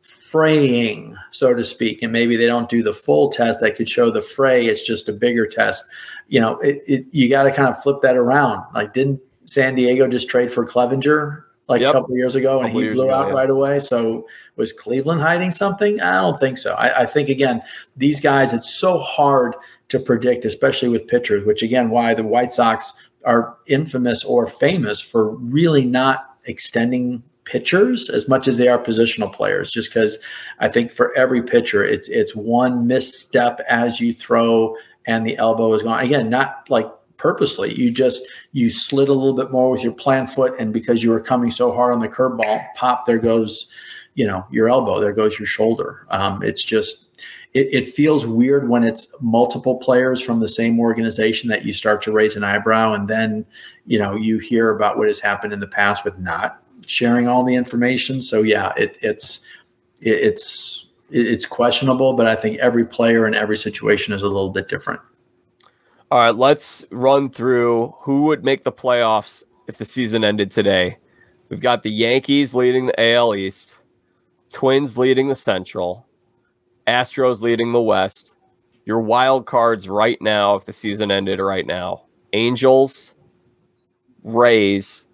fraying, so to speak. And maybe they don't do the full test that could show the fray. It's just a bigger test. You know, it, it you got to kind of flip that around. Like, didn't San Diego just trade for Clevinger like yep. a couple years ago and he blew ago, out yeah. right away? So was Cleveland hiding something? I don't think so. I, I think, again, these guys, it's so hard to predict, especially with pitchers, which, again, why the White Sox – are infamous or famous for really not extending pitchers as much as they are positional players just because i think for every pitcher it's it's one misstep as you throw and the elbow is gone again not like purposely. You just you slid a little bit more with your plant foot, and because you were coming so hard on the curveball, pop there goes, you know, your elbow. There goes your shoulder. Um, it's just it, it, feels weird when it's multiple players from the same organization that you start to raise an eyebrow, and then you know you hear about what has happened in the past with not sharing all the information. So yeah, it, it's it, it's it's questionable, but I think every player in every situation is a little bit different.
All right, let's run through who would make the playoffs if the season ended today. We've got the Yankees leading the AL East, Twins leading the Central, Astros leading the West. Your wild cards right now, if the season ended right now, Angels, Rays,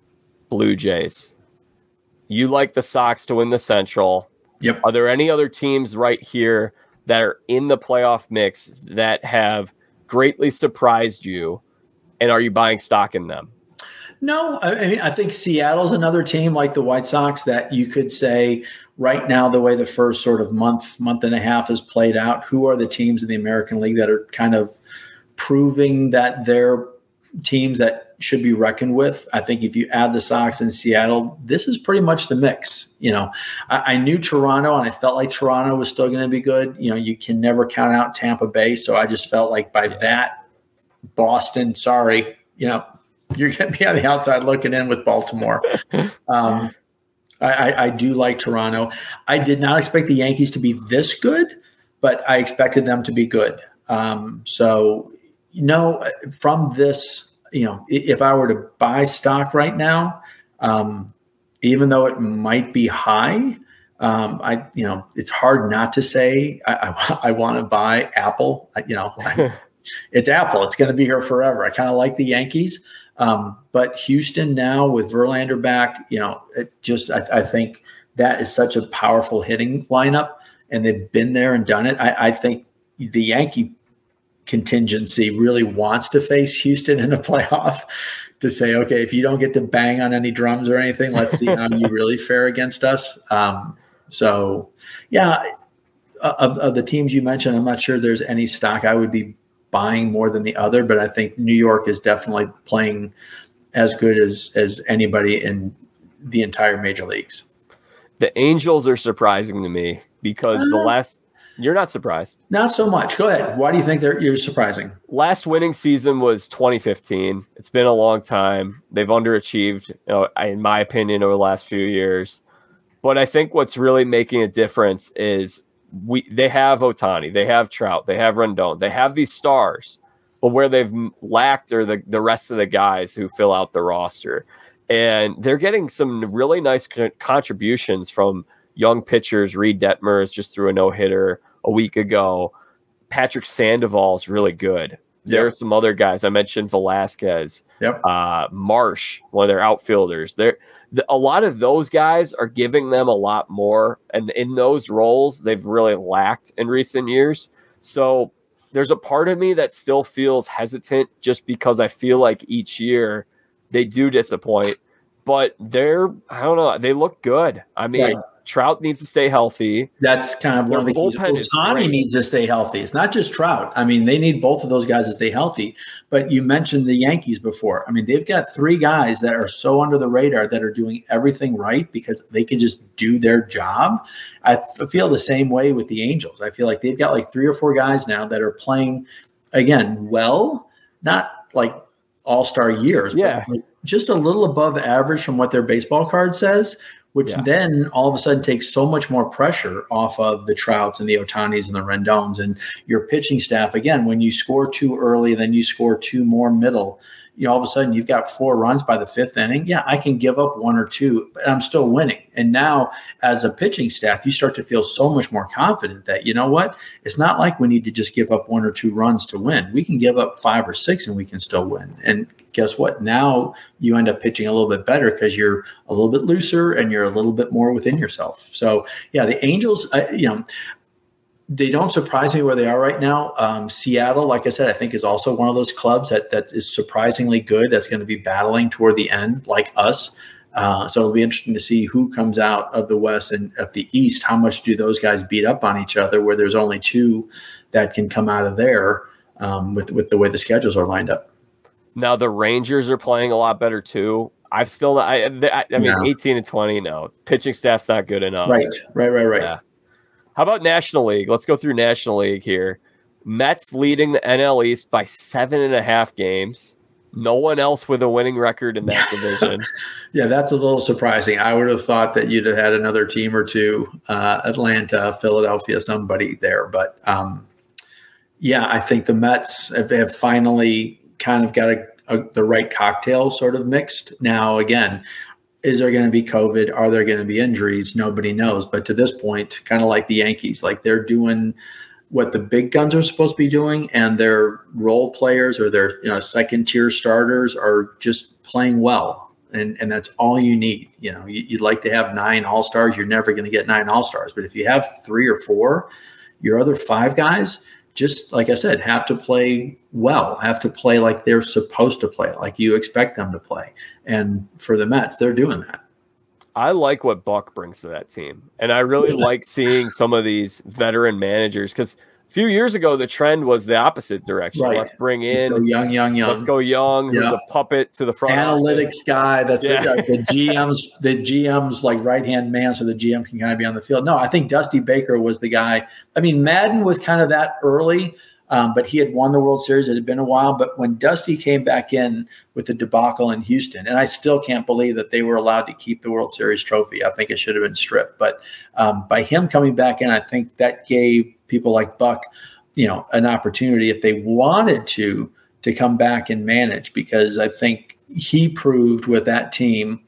Blue Jays. You like the Sox to win the Central.
Yep.
Are there any other teams right here that are in the playoff mix that have greatly surprised you? And are you buying stock in them?
No, I mean, I think Seattle's another team like the White Sox that you could say right now, the way the first sort of month, month and a half has played out, who are the teams in the American League that are kind of proving that they're teams that should be reckoned with. I think if you add the Sox in Seattle, this is pretty much the mix. You know, I, I knew Toronto and I felt like Toronto was still going to be good. You know, you can never count out Tampa Bay. So I just felt like by that, Boston, sorry, you know, you're going to be on the outside looking in with Baltimore. Um, I, I, do like Toronto. I did not expect the Yankees to be this good, but I expected them to be good. Um, so, you know, from this, you know, if I were to buy stock right now, um, even though it might be high, um, I, you know, it's hard not to say I, I, I want to buy Apple. I, you know, it's Apple. It's going to be here forever. I kind of like the Yankees. Um, but Houston now with Verlander back, you know, it just I, I, think that is such a powerful hitting lineup, and they've been there and done it. I, I think the Yankee contingency really wants to face Houston in the playoff to say, okay, if you don't get to bang on any drums or anything, let's see how you really fare against us. Um, so, yeah, of, of the teams you mentioned, I'm not sure there's any stock I would be buying more than the other, but I think New York is definitely playing as good as as anybody in the entire major leagues.
The Angels are surprising to me because uh, the last you're not surprised.
Not so much. Go ahead. Why do you think they're you're surprising?
Last winning season was 2015. It's been a long time. They've underachieved, you know, in my opinion, over the last few years. But I think what's really making a difference is we they have Ohtani, they have Trout, they have Rendon, they have these stars, but where they've lacked are the the rest of the guys who fill out the roster, and they're getting some really nice contributions from young pitchers. Reid Detmers just threw a no hitter a week ago. Patrick Sandoval is really good. There are some other guys I mentioned Velazquez,
yep.
uh, Marsh, one of their outfielders. They're the, a lot of those guys are giving them a lot more, and in those roles, they've really lacked in recent years. So there's a part of me that still feels hesitant just because I feel like each year they do disappoint, but they're I don't know they look good. I mean, right. Trout needs to stay healthy.
That's kind of one of the keys. Ohtani needs to stay healthy. It's not just Trout. I mean, they need both of those guys to stay healthy. But you mentioned the Yankees before. I mean, they've got three guys that are so under the radar that are doing everything right because they can just do their job. I feel the same way with the Angels. I feel like they've got like three or four guys now that are playing again well, not like all star years,
yeah.
Like just a little above average from what their baseball card says, which yeah. then all of a sudden takes so much more pressure off of the Trouts and the Ohtanis and the Rendons and your pitching staff. Again, when you score too early, then you score two more middle, you know, all of a sudden you've got four runs by the fifth inning. Yeah, I can give up one or two, but I'm still winning. And now, as a pitching staff, you start to feel so much more confident that, you know what? It's not like we need to just give up one or two runs to win. We can give up five or six and we can still win. And guess what? Now you end up pitching a little bit better because you're a little bit looser and you're a little bit more within yourself. So, yeah, the Angels, you know, they don't surprise me where they are right now. Um, Seattle, like I said, I think is also one of those clubs that that is surprisingly good. That's going to be battling toward the end, like us. Uh, so it'll be interesting to see who comes out of the West and of the East. How much do those guys beat up on each other? Where there's only two that can come out of there um, with with the way the schedules are lined up.
Now the Rangers are playing a lot better too. I've still I I, I mean 18 and 20 no. Pitching staff's not good enough.
Right. Right, right, right.
Yeah. How about National League? Let's go through National League here. Mets leading the NL East by seven and a half games. No one else with a winning record in that division.
yeah, that's a little surprising. I would have thought that you'd have had another team or two, uh, Atlanta, Philadelphia, somebody there. But um, yeah, I think the Mets have, have finally kind of got a, a, the right cocktail sort of mixed. Now, again, is there going to be COVID? Are there going to be injuries? Nobody knows. But to this point, kind of like the Yankees, like they're doing what the big guns are supposed to be doing, and their role players or their you know second tier starters are just playing well. And, and that's all you need. You know, you, would like to have nine all stars. You're never going to get nine all stars, but if you have three or four, your other five guys, just like I said, have to play well, have to play like they're supposed to play, like you expect them to play. And for the Mets, they're doing that.
I like what Buck brings to that team. And I really like seeing some of these veteran managers because – few years ago, the trend was the opposite direction. Right. Let's bring in
let's young, young, young.
Let's go young. Yeah. Who's a puppet to the front.
Analytics office. guy. That's yeah. the, the GM's the GM's like right hand man, so the GM can kind of be on the field. No, I think Dusty Baker was the guy. I mean, Maddon was kind of that early. Um, but he had won the World Series. It had been a while. But when Dusty came back in with the debacle in Houston, and I still can't believe that they were allowed to keep the World Series trophy. I think it should have been stripped. But um, by him coming back in, I think that gave people like Buck, you know, an opportunity if they wanted to to come back and manage because I think he proved with that team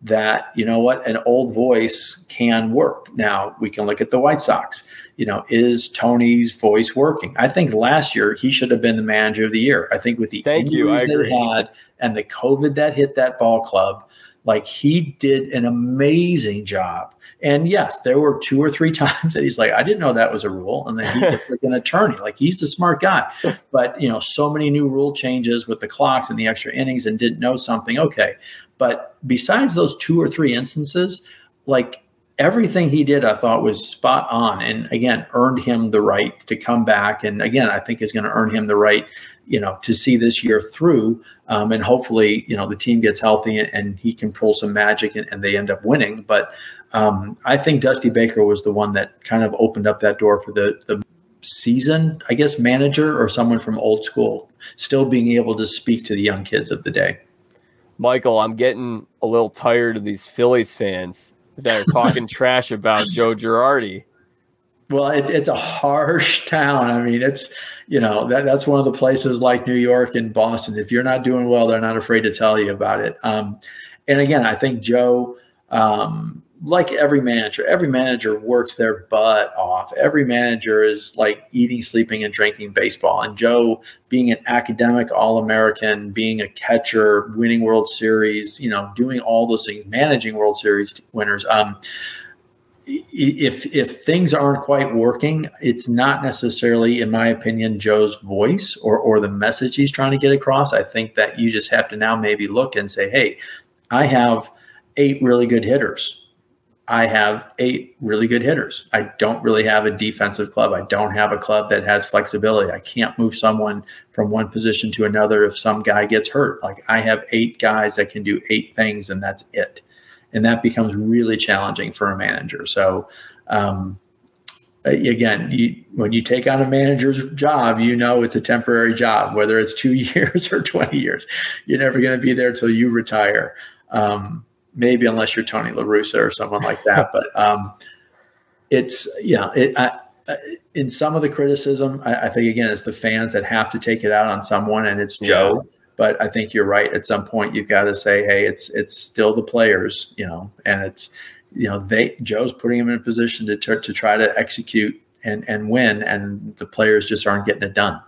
that you know what an old voice can work. Now we can look at the White Sox. You know, is Tony's voice working? I think last year he should have been the manager of the year. I think with the
Thank injuries
they had and the COVID that hit that ball club, like he did an amazing job. And yes, there were two or three times that he's like, I didn't know that was a rule. And then he's a freaking attorney. Like he's the smart guy. But you know, so many new rule changes with the clocks and the extra innings and didn't know something. Okay. But besides those two or three instances, like everything he did, I thought was spot on. And again, earned him the right to come back. And again, I think is going to earn him the right you know, to see this year through. Um, and hopefully, you know, the team gets healthy and, and he can pull some magic and, and they end up winning. But um, I think Dusty Baker was the one that kind of opened up that door for the, the season, I guess, manager or someone from old school, still being able to speak to the young kids of the day.
Michael, I'm getting a little tired of these Phillies fans that are talking trash about Joe Girardi.
Well, it, it's a harsh town. I mean, it's you know that that's one of the places like New York and Boston. If you're not doing well, they're not afraid to tell you about it. Um, and again, I think Joe, um, like every manager, every manager works their butt off. Every manager is like eating, sleeping, and drinking baseball. And Joe, being an academic All American, being a catcher, winning World Series, you know, doing all those things, managing World Series winners. Um, if if things aren't quite working, it's not necessarily, in my opinion, Joe's voice or or the message he's trying to get across. I think that you just have to now maybe look and say, hey, I have eight really good hitters. I have eight really good hitters. I don't really have a defensive club. I don't have a club that has flexibility. I can't move someone from one position to another if some guy gets hurt. Like I have eight guys that can do eight things, and that's it and that becomes really challenging for a manager. So, um, again, you, when you take on a manager's job, you know it's a temporary job, whether it's two years or 20 years. You're never going to be there till you retire. Um, maybe unless you're Tony La Russa or someone like that. but um, it's, you know, it, I, in some of the criticism, I, I, think, again, it's the fans that have to take it out on someone, and it's Joe. Yeah but I think you're right. At some point, you've got to say, "Hey, it's it's still the players, you know, and it's you know they Joe's putting them in a position to to, to try to execute and and win, and the players just aren't getting it done."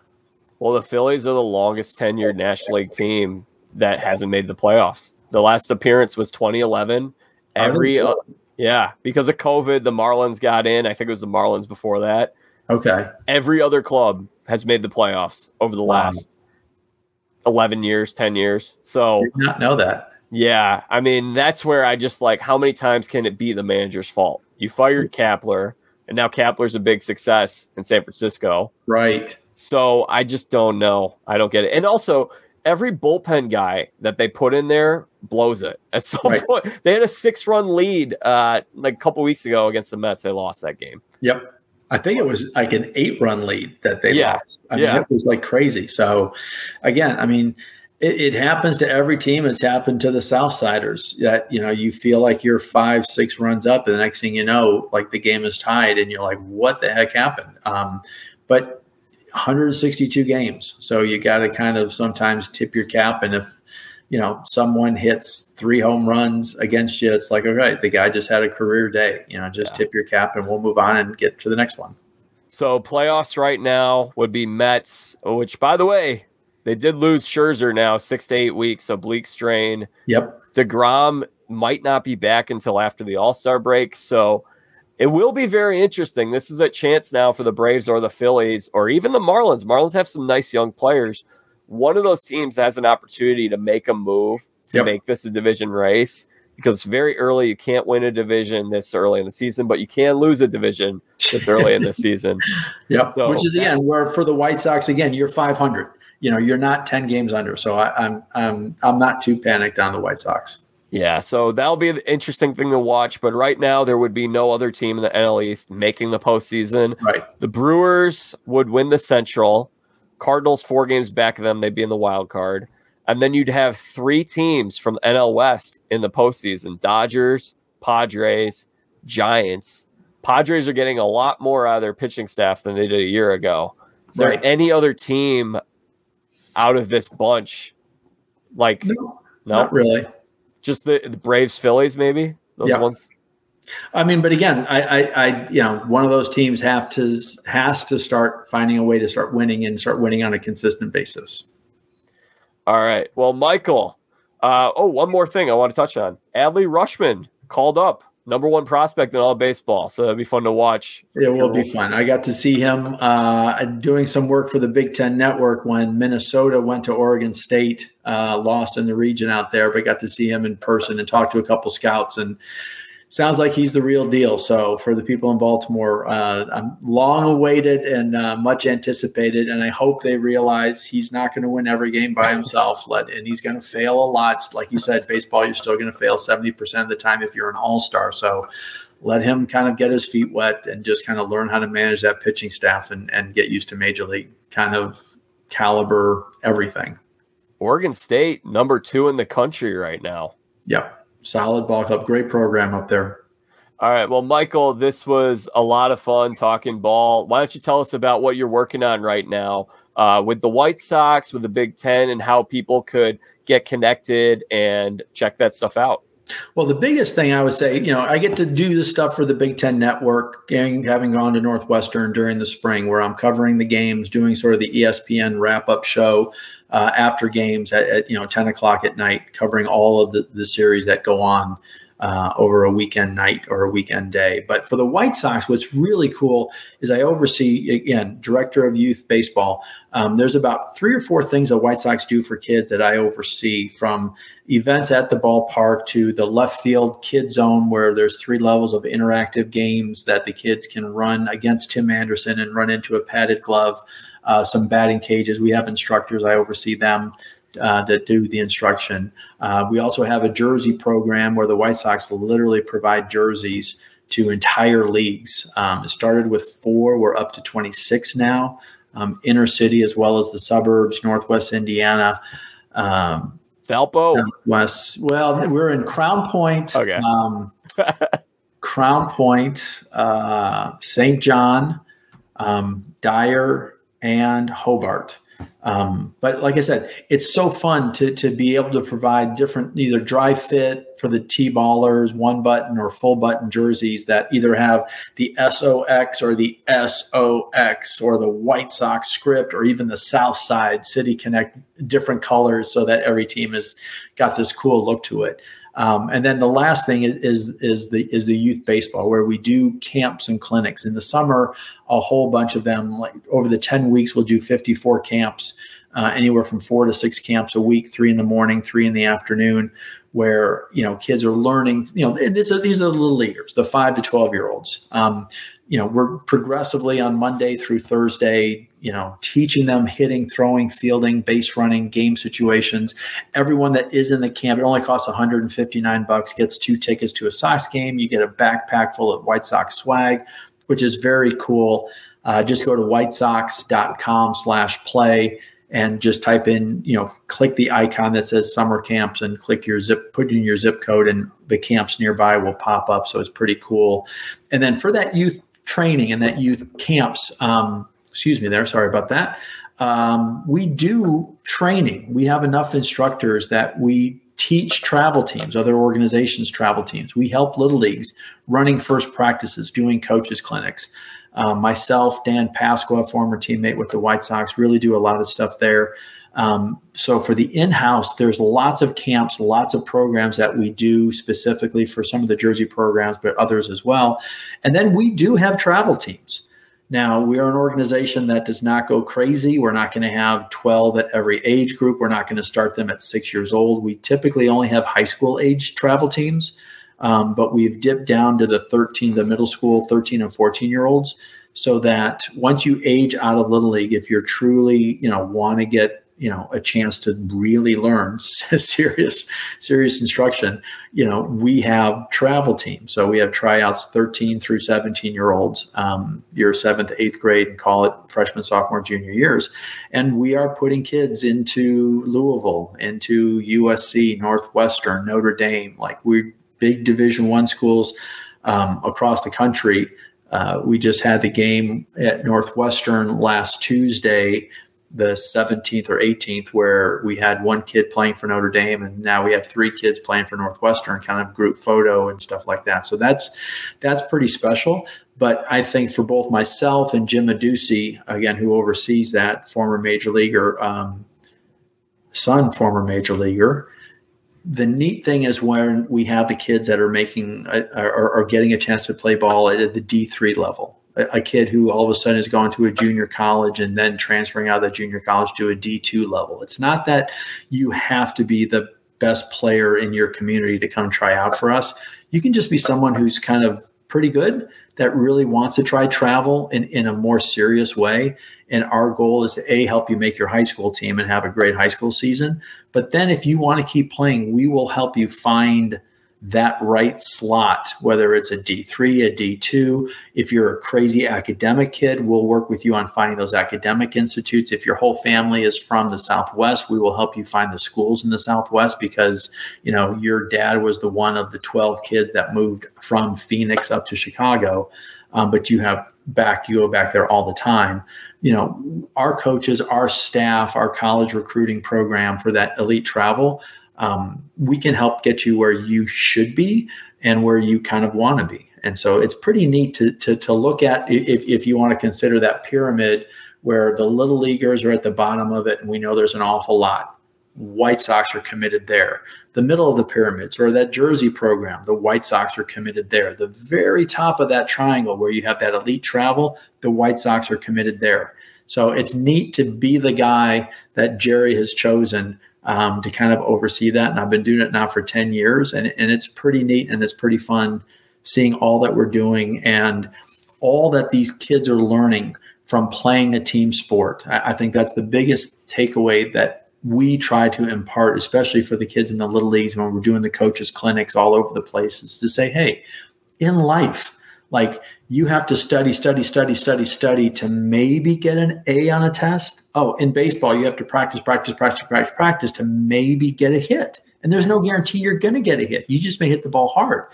Well, the Phillies are the longest tenured National League team that hasn't made the playoffs. The last appearance was 2011. Every uh, yeah, because of COVID, the Marlins got in. I think it was the Marlins before that.
Okay.
Every other club has made the playoffs over the wow. last 11 years, 10 years. So
did not know that.
Yeah. I mean, that's where I just like how many times can it be the manager's fault? You fired Kapler, and now Kapler's a big success in San Francisco.
Right.
So I just don't know. I don't get it. And also, every bullpen guy that they put in there blows it. At some
Right.
point, they had a six run lead uh, like a couple weeks ago against the Mets. They lost that game.
Yep. I think it was like an eight run lead that they
Yeah.
lost. I mean,
Yeah.
it was like crazy. So, again, I mean, it, it happens to every team. It's happened to the Southsiders that, you know, you feel like you're five, six runs up, and the next thing you know, like the game is tied, and you're like, what the heck happened? Um, but 162 games. So you got to kind of sometimes tip your cap. And if, you know, someone hits three home runs against you, it's like, all right, the guy just had a career day. You know, just
Yeah.
tip your cap and we'll move on and get to the next one.
So playoffs right now would be Mets, which by the way, they did lose Scherzer now six to eight weeks, oblique strain.
Yep.
DeGrom might not be back until after the All Star break. So it will be very interesting. This is a chance now for the Braves or the Phillies or even the Marlins. Marlins have some nice young players. One of those teams has an opportunity to make a move to
Yep.
make this a division race because it's very early. You can't win a division this early in the season, but you can lose a division this early in the season.
Yep.
So-
Which is again where for the White Sox, again, you're 500. You know, you're not 10 games under. So I, I'm I'm I'm not too panicked on the White Sox.
Yeah, so that'll be an interesting thing to watch. But right now, there would be no other team in the NL East making the postseason.
Right.
The Brewers would win the Central. Cardinals four games back of them, they'd be in the wild card. And then you'd have three teams from the NL West in the postseason: Dodgers, Padres, Giants. Padres are getting a lot more out of their pitching staff than they did a year ago. Is there any other team out of this bunch? Like
No,
no,
not really.
Just the, the Braves, Phillies, maybe those
Yeah.
ones.
I mean, but again, I, I, I, you know, one of those teams have to has to start finding a way to start winning and start winning on a consistent basis.
All right. Well, Michael. Uh, oh, one more thing I want to touch on. Adley Rutschman called up, number one prospect in all baseball. So it'd be fun to watch.
It will be fun. I got to see him uh, doing some work for the Big Ten Network when Minnesota went to Oregon State, uh, lost in the region out there, but got to see him in person and talk to a couple scouts. And sounds like he's the real deal. So for the people in Baltimore, uh, I'm long awaited and uh, much anticipated. And I hope they realize he's not going to win every game by himself. Let and he's going to fail a lot. Like you said, baseball, you're still going to fail 70% of the time if you're an all star. So let him kind of get his feet wet and just kind of learn how to manage that pitching staff and, and get used to major league kind of caliber everything.
Oregon State, number two in the country right now.
Yep. Solid ball club. Great program up there.
All right. Well, Michael, this was a lot of fun talking ball. Why don't you tell us about what you're working on right now uh, with the White Sox, with the Big Ten, and how people could get connected and check that stuff out?
Well, the biggest thing I would say, you know, I get to do this stuff for the Big Ten Network, having gone to Northwestern during the spring, where I'm covering the games, doing sort of the ESPN wrap up show uh, after games at, at you know 10 o'clock at night, covering all of the, the series that go on uh, over a weekend night or a weekend day. But for the White Sox, what's really cool is I oversee again director of youth baseball. Um, there's about three or four things that White Sox do for kids that I oversee from events at the ballpark to the left field kid zone where there's three levels of interactive games that the kids can run against Tim Anderson and run into a padded glove. Uh, some batting cages. We have instructors. I oversee them uh, that do the instruction. Uh, we also have a jersey program where the White Sox will literally provide jerseys to entire leagues. Um, it started with four. We're up to 26 now. Um, inner city as well as the suburbs, Northwest Indiana. Um,
Valpo.
West. Well, we're in Crown Point.
Okay.
Um, Crown Point, uh, St. John, um, Dyer, and Hobart. Um, but like I said, it's so fun to to be able to provide different either dry fit for the T ballers, one button or full button jerseys that either have the SOX or the SOX or the White Sox script or even the South Side City Connect different colors so that every team has got this cool look to it. Um, and then the last thing is, is is the is the youth baseball where we do camps and clinics in the summer. A whole bunch of them, like over the ten weeks, we'll do fifty four camps, uh, anywhere from four to six camps a week, three in the morning, three in the afternoon, where you know kids are learning. You know, and these are these are the little leaguers, the five to twelve year olds. Um, you know, we're progressively on Monday through Thursday. You know, teaching them hitting, throwing, fielding, base running, game situations. Everyone that is in the camp, it only costs 159 bucks, gets two tickets to a Sox game. You get a backpack full of White Sox swag, which is very cool. Uh, just go to whitesox.com slash play and just type in, you know, click the icon that says summer camps and click your zip, put in your zip code, and the camps nearby will pop up. So it's pretty cool. And then for that youth training and that youth camps, um, excuse me there, sorry about that. Um, we do training. We have enough instructors that we teach travel teams, other organizations' travel teams. We help little leagues running first practices, doing coaches clinics. Um, myself, Dan Pasqua, former teammate with the White Sox, really do a lot of stuff there. Um, so for the in-house, there's lots of camps, lots of programs that we do specifically for some of the Jersey programs, but others as well. And then we do have travel teams. Now, we are an organization that does not go crazy. We're not going to have 12 at every age group. We're not going to start them at six years old. We typically only have high school age travel teams. Um, but we've dipped down to the 13, the middle school, 13 and 14 year olds, so that once you age out of little league, if you're truly, you know, want to get you know a chance to really learn serious serious instruction you know we have travel teams so we have tryouts 13 through 17 year olds um, your seventh eighth grade and call it freshman sophomore junior years and we are putting kids into louisville into usc northwestern notre dame like we big Division One schools um, across the country. Uh, we just had the game at Northwestern last Tuesday, the 17th or 18th, where we had one kid playing for Notre Dame, and now we have three kids playing for Northwestern, kind of group photo and stuff like that. So that's that's pretty special. But I think for both myself and Jim Adduci, again, who oversees that, former major leaguer, um, son, former major leaguer, the neat thing is when we have the kids that are making or are getting a chance to play ball at the D3 level. A, kid who all of a sudden has gone to a junior college and then transferring out of the junior college to a D2 level. It's not that you have to be the best player in your community to come try out for us. You can just be someone who's kind of pretty good that really wants to try travel in, in a more serious way. And our goal is to A, help you make your high school team and have a great high school season. But then if you want to keep playing, we will help you find – that right slot, whether it's a D3, a D2. If you're a crazy academic kid, we'll work with you on finding those academic institutes. If your whole family is from the Southwest, we will help you find the schools in the Southwest because, you know, your dad was the one of the 12 kids that moved from Phoenix up to Chicago. Um, but you have back, you go back there all the time. You know, our coaches, our staff, our college recruiting program for that elite travel um, we can help get you where you should be and where you kind of want to be. And so it's pretty neat to, to, to look at if, if you want to consider that pyramid where the little leaguers are at the bottom of it, and we know there's an awful lot. White Sox are committed there. The middle of the pyramids or that Jersey program, the White Sox are committed there. The very top of that triangle where you have that elite travel, the White Sox are committed there. So it's neat to be the guy that Jerry has chosen um, to kind of oversee that. And I've been doing it now for 10 years, and, and it's pretty neat and it's pretty fun seeing all that we're doing and all that these kids are learning from playing a team sport. I, I think that's the biggest takeaway that we try to impart, especially for the kids in the little leagues when we're doing the coaches clinics all over the place, is to say, hey, in life, like you have to study, study, study, study, study to maybe get an A on a test. Oh, in baseball, you have to practice, practice, practice, practice, practice to maybe get a hit. And there's no guarantee you're going to get a hit. You just may hit the ball hard.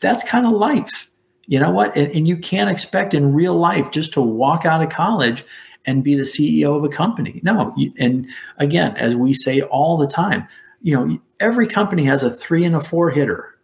That's kind of life. You know what? And, and you can't expect in real life just to walk out of college and be the CEO of a company. No. And again, as we say all the time, you know, every company has a three and a four hitter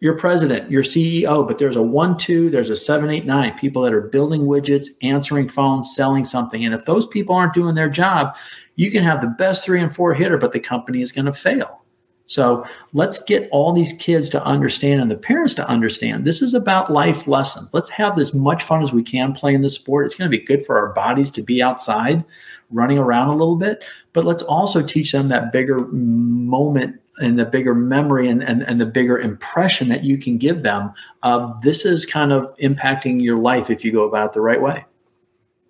your president, your CEO, but there's a one, two, there's a seven, eight, nine people that are building widgets, answering phones, selling something. And if those people aren't doing their job, you can have the best three and four hitter, but the company is going to fail. So let's get all these kids to understand and the parents to understand this is about life lessons. Let's have as much fun as we can playing this sport. It's going to be good for our bodies to be outside running around a little bit, but let's also teach them that bigger moment and the bigger memory and, and, and the bigger impression that you can give them of this is kind of impacting your life if you go about it the right way.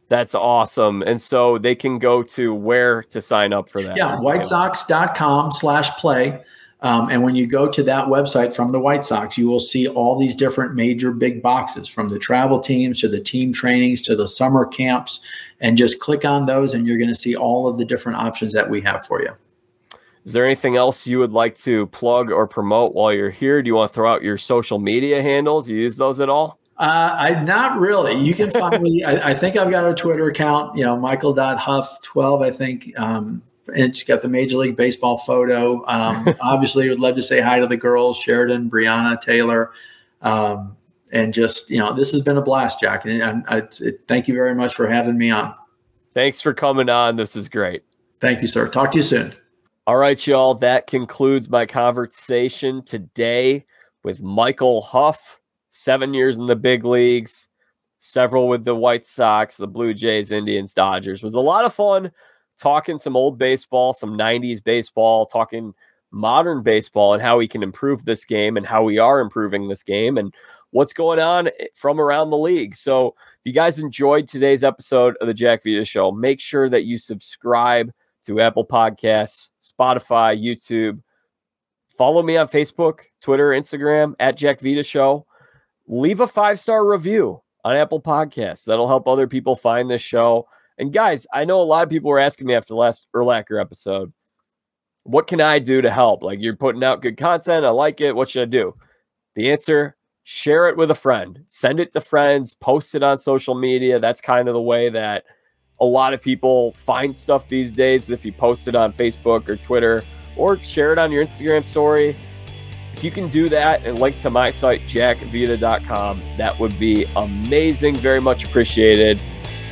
That's awesome. And so they can go to where to sign up for that.
Yeah, whitesox.com slash play. Um, and when you go to that website from the White Sox, you will see all these different major big boxes from the travel teams to the team trainings to the summer camps. And just click on those, and you're going to see all of the different options that we have for you.
Is there anything else you would like to plug or promote while you're here? Do you want to throw out your social media handles? You use those at all?
Uh, I not really. You can find me. I, I, think I've got a Twitter account. You know, Michael.Huff12. I think um, she's got the Major League Baseball photo. Um, obviously, would love to say hi to the girls, Sheridan, Brianna, Taylor, um, and just you know, this has been a blast, Jack. And I, I, thank you very much for having me on.
Thanks for coming on. This is great.
Thank you, sir. Talk to you soon.
All right, y'all. That concludes my conversation today with Michael Huff seven years in the big leagues, several with the White Sox, the Blue Jays, Indians, Dodgers. It was a lot of fun talking some old baseball, some 90s baseball, talking modern baseball and how we can improve this game and how we are improving this game and what's going on from around the league. So, if you guys enjoyed today's episode of the Jack Vita Show, make sure that you subscribe to Apple Podcasts, Spotify, YouTube. Follow me on Facebook, Twitter, Instagram at Jack Vita Show leave a five star review on Apple Podcasts. That'll help other people find this show. And guys, I know a lot of people were asking me after the last Urlacher episode, what can I do to help? Like you're putting out good content. I like it. What should I do? The answer share it with a friend, send it to friends, post it on social media. That's kind of the way that a lot of people find stuff these days. If you post it on Facebook or Twitter or share it on your Instagram story, if you can do that and link to my site, jackvita.com, that would be amazing. Very much appreciated.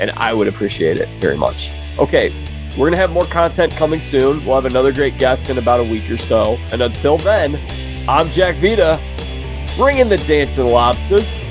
And I would appreciate it very much. Okay, we're going to have more content coming soon. We'll have another great guest in about a week or so. And until then, I'm Jack Vita, bringing the dancing lobsters.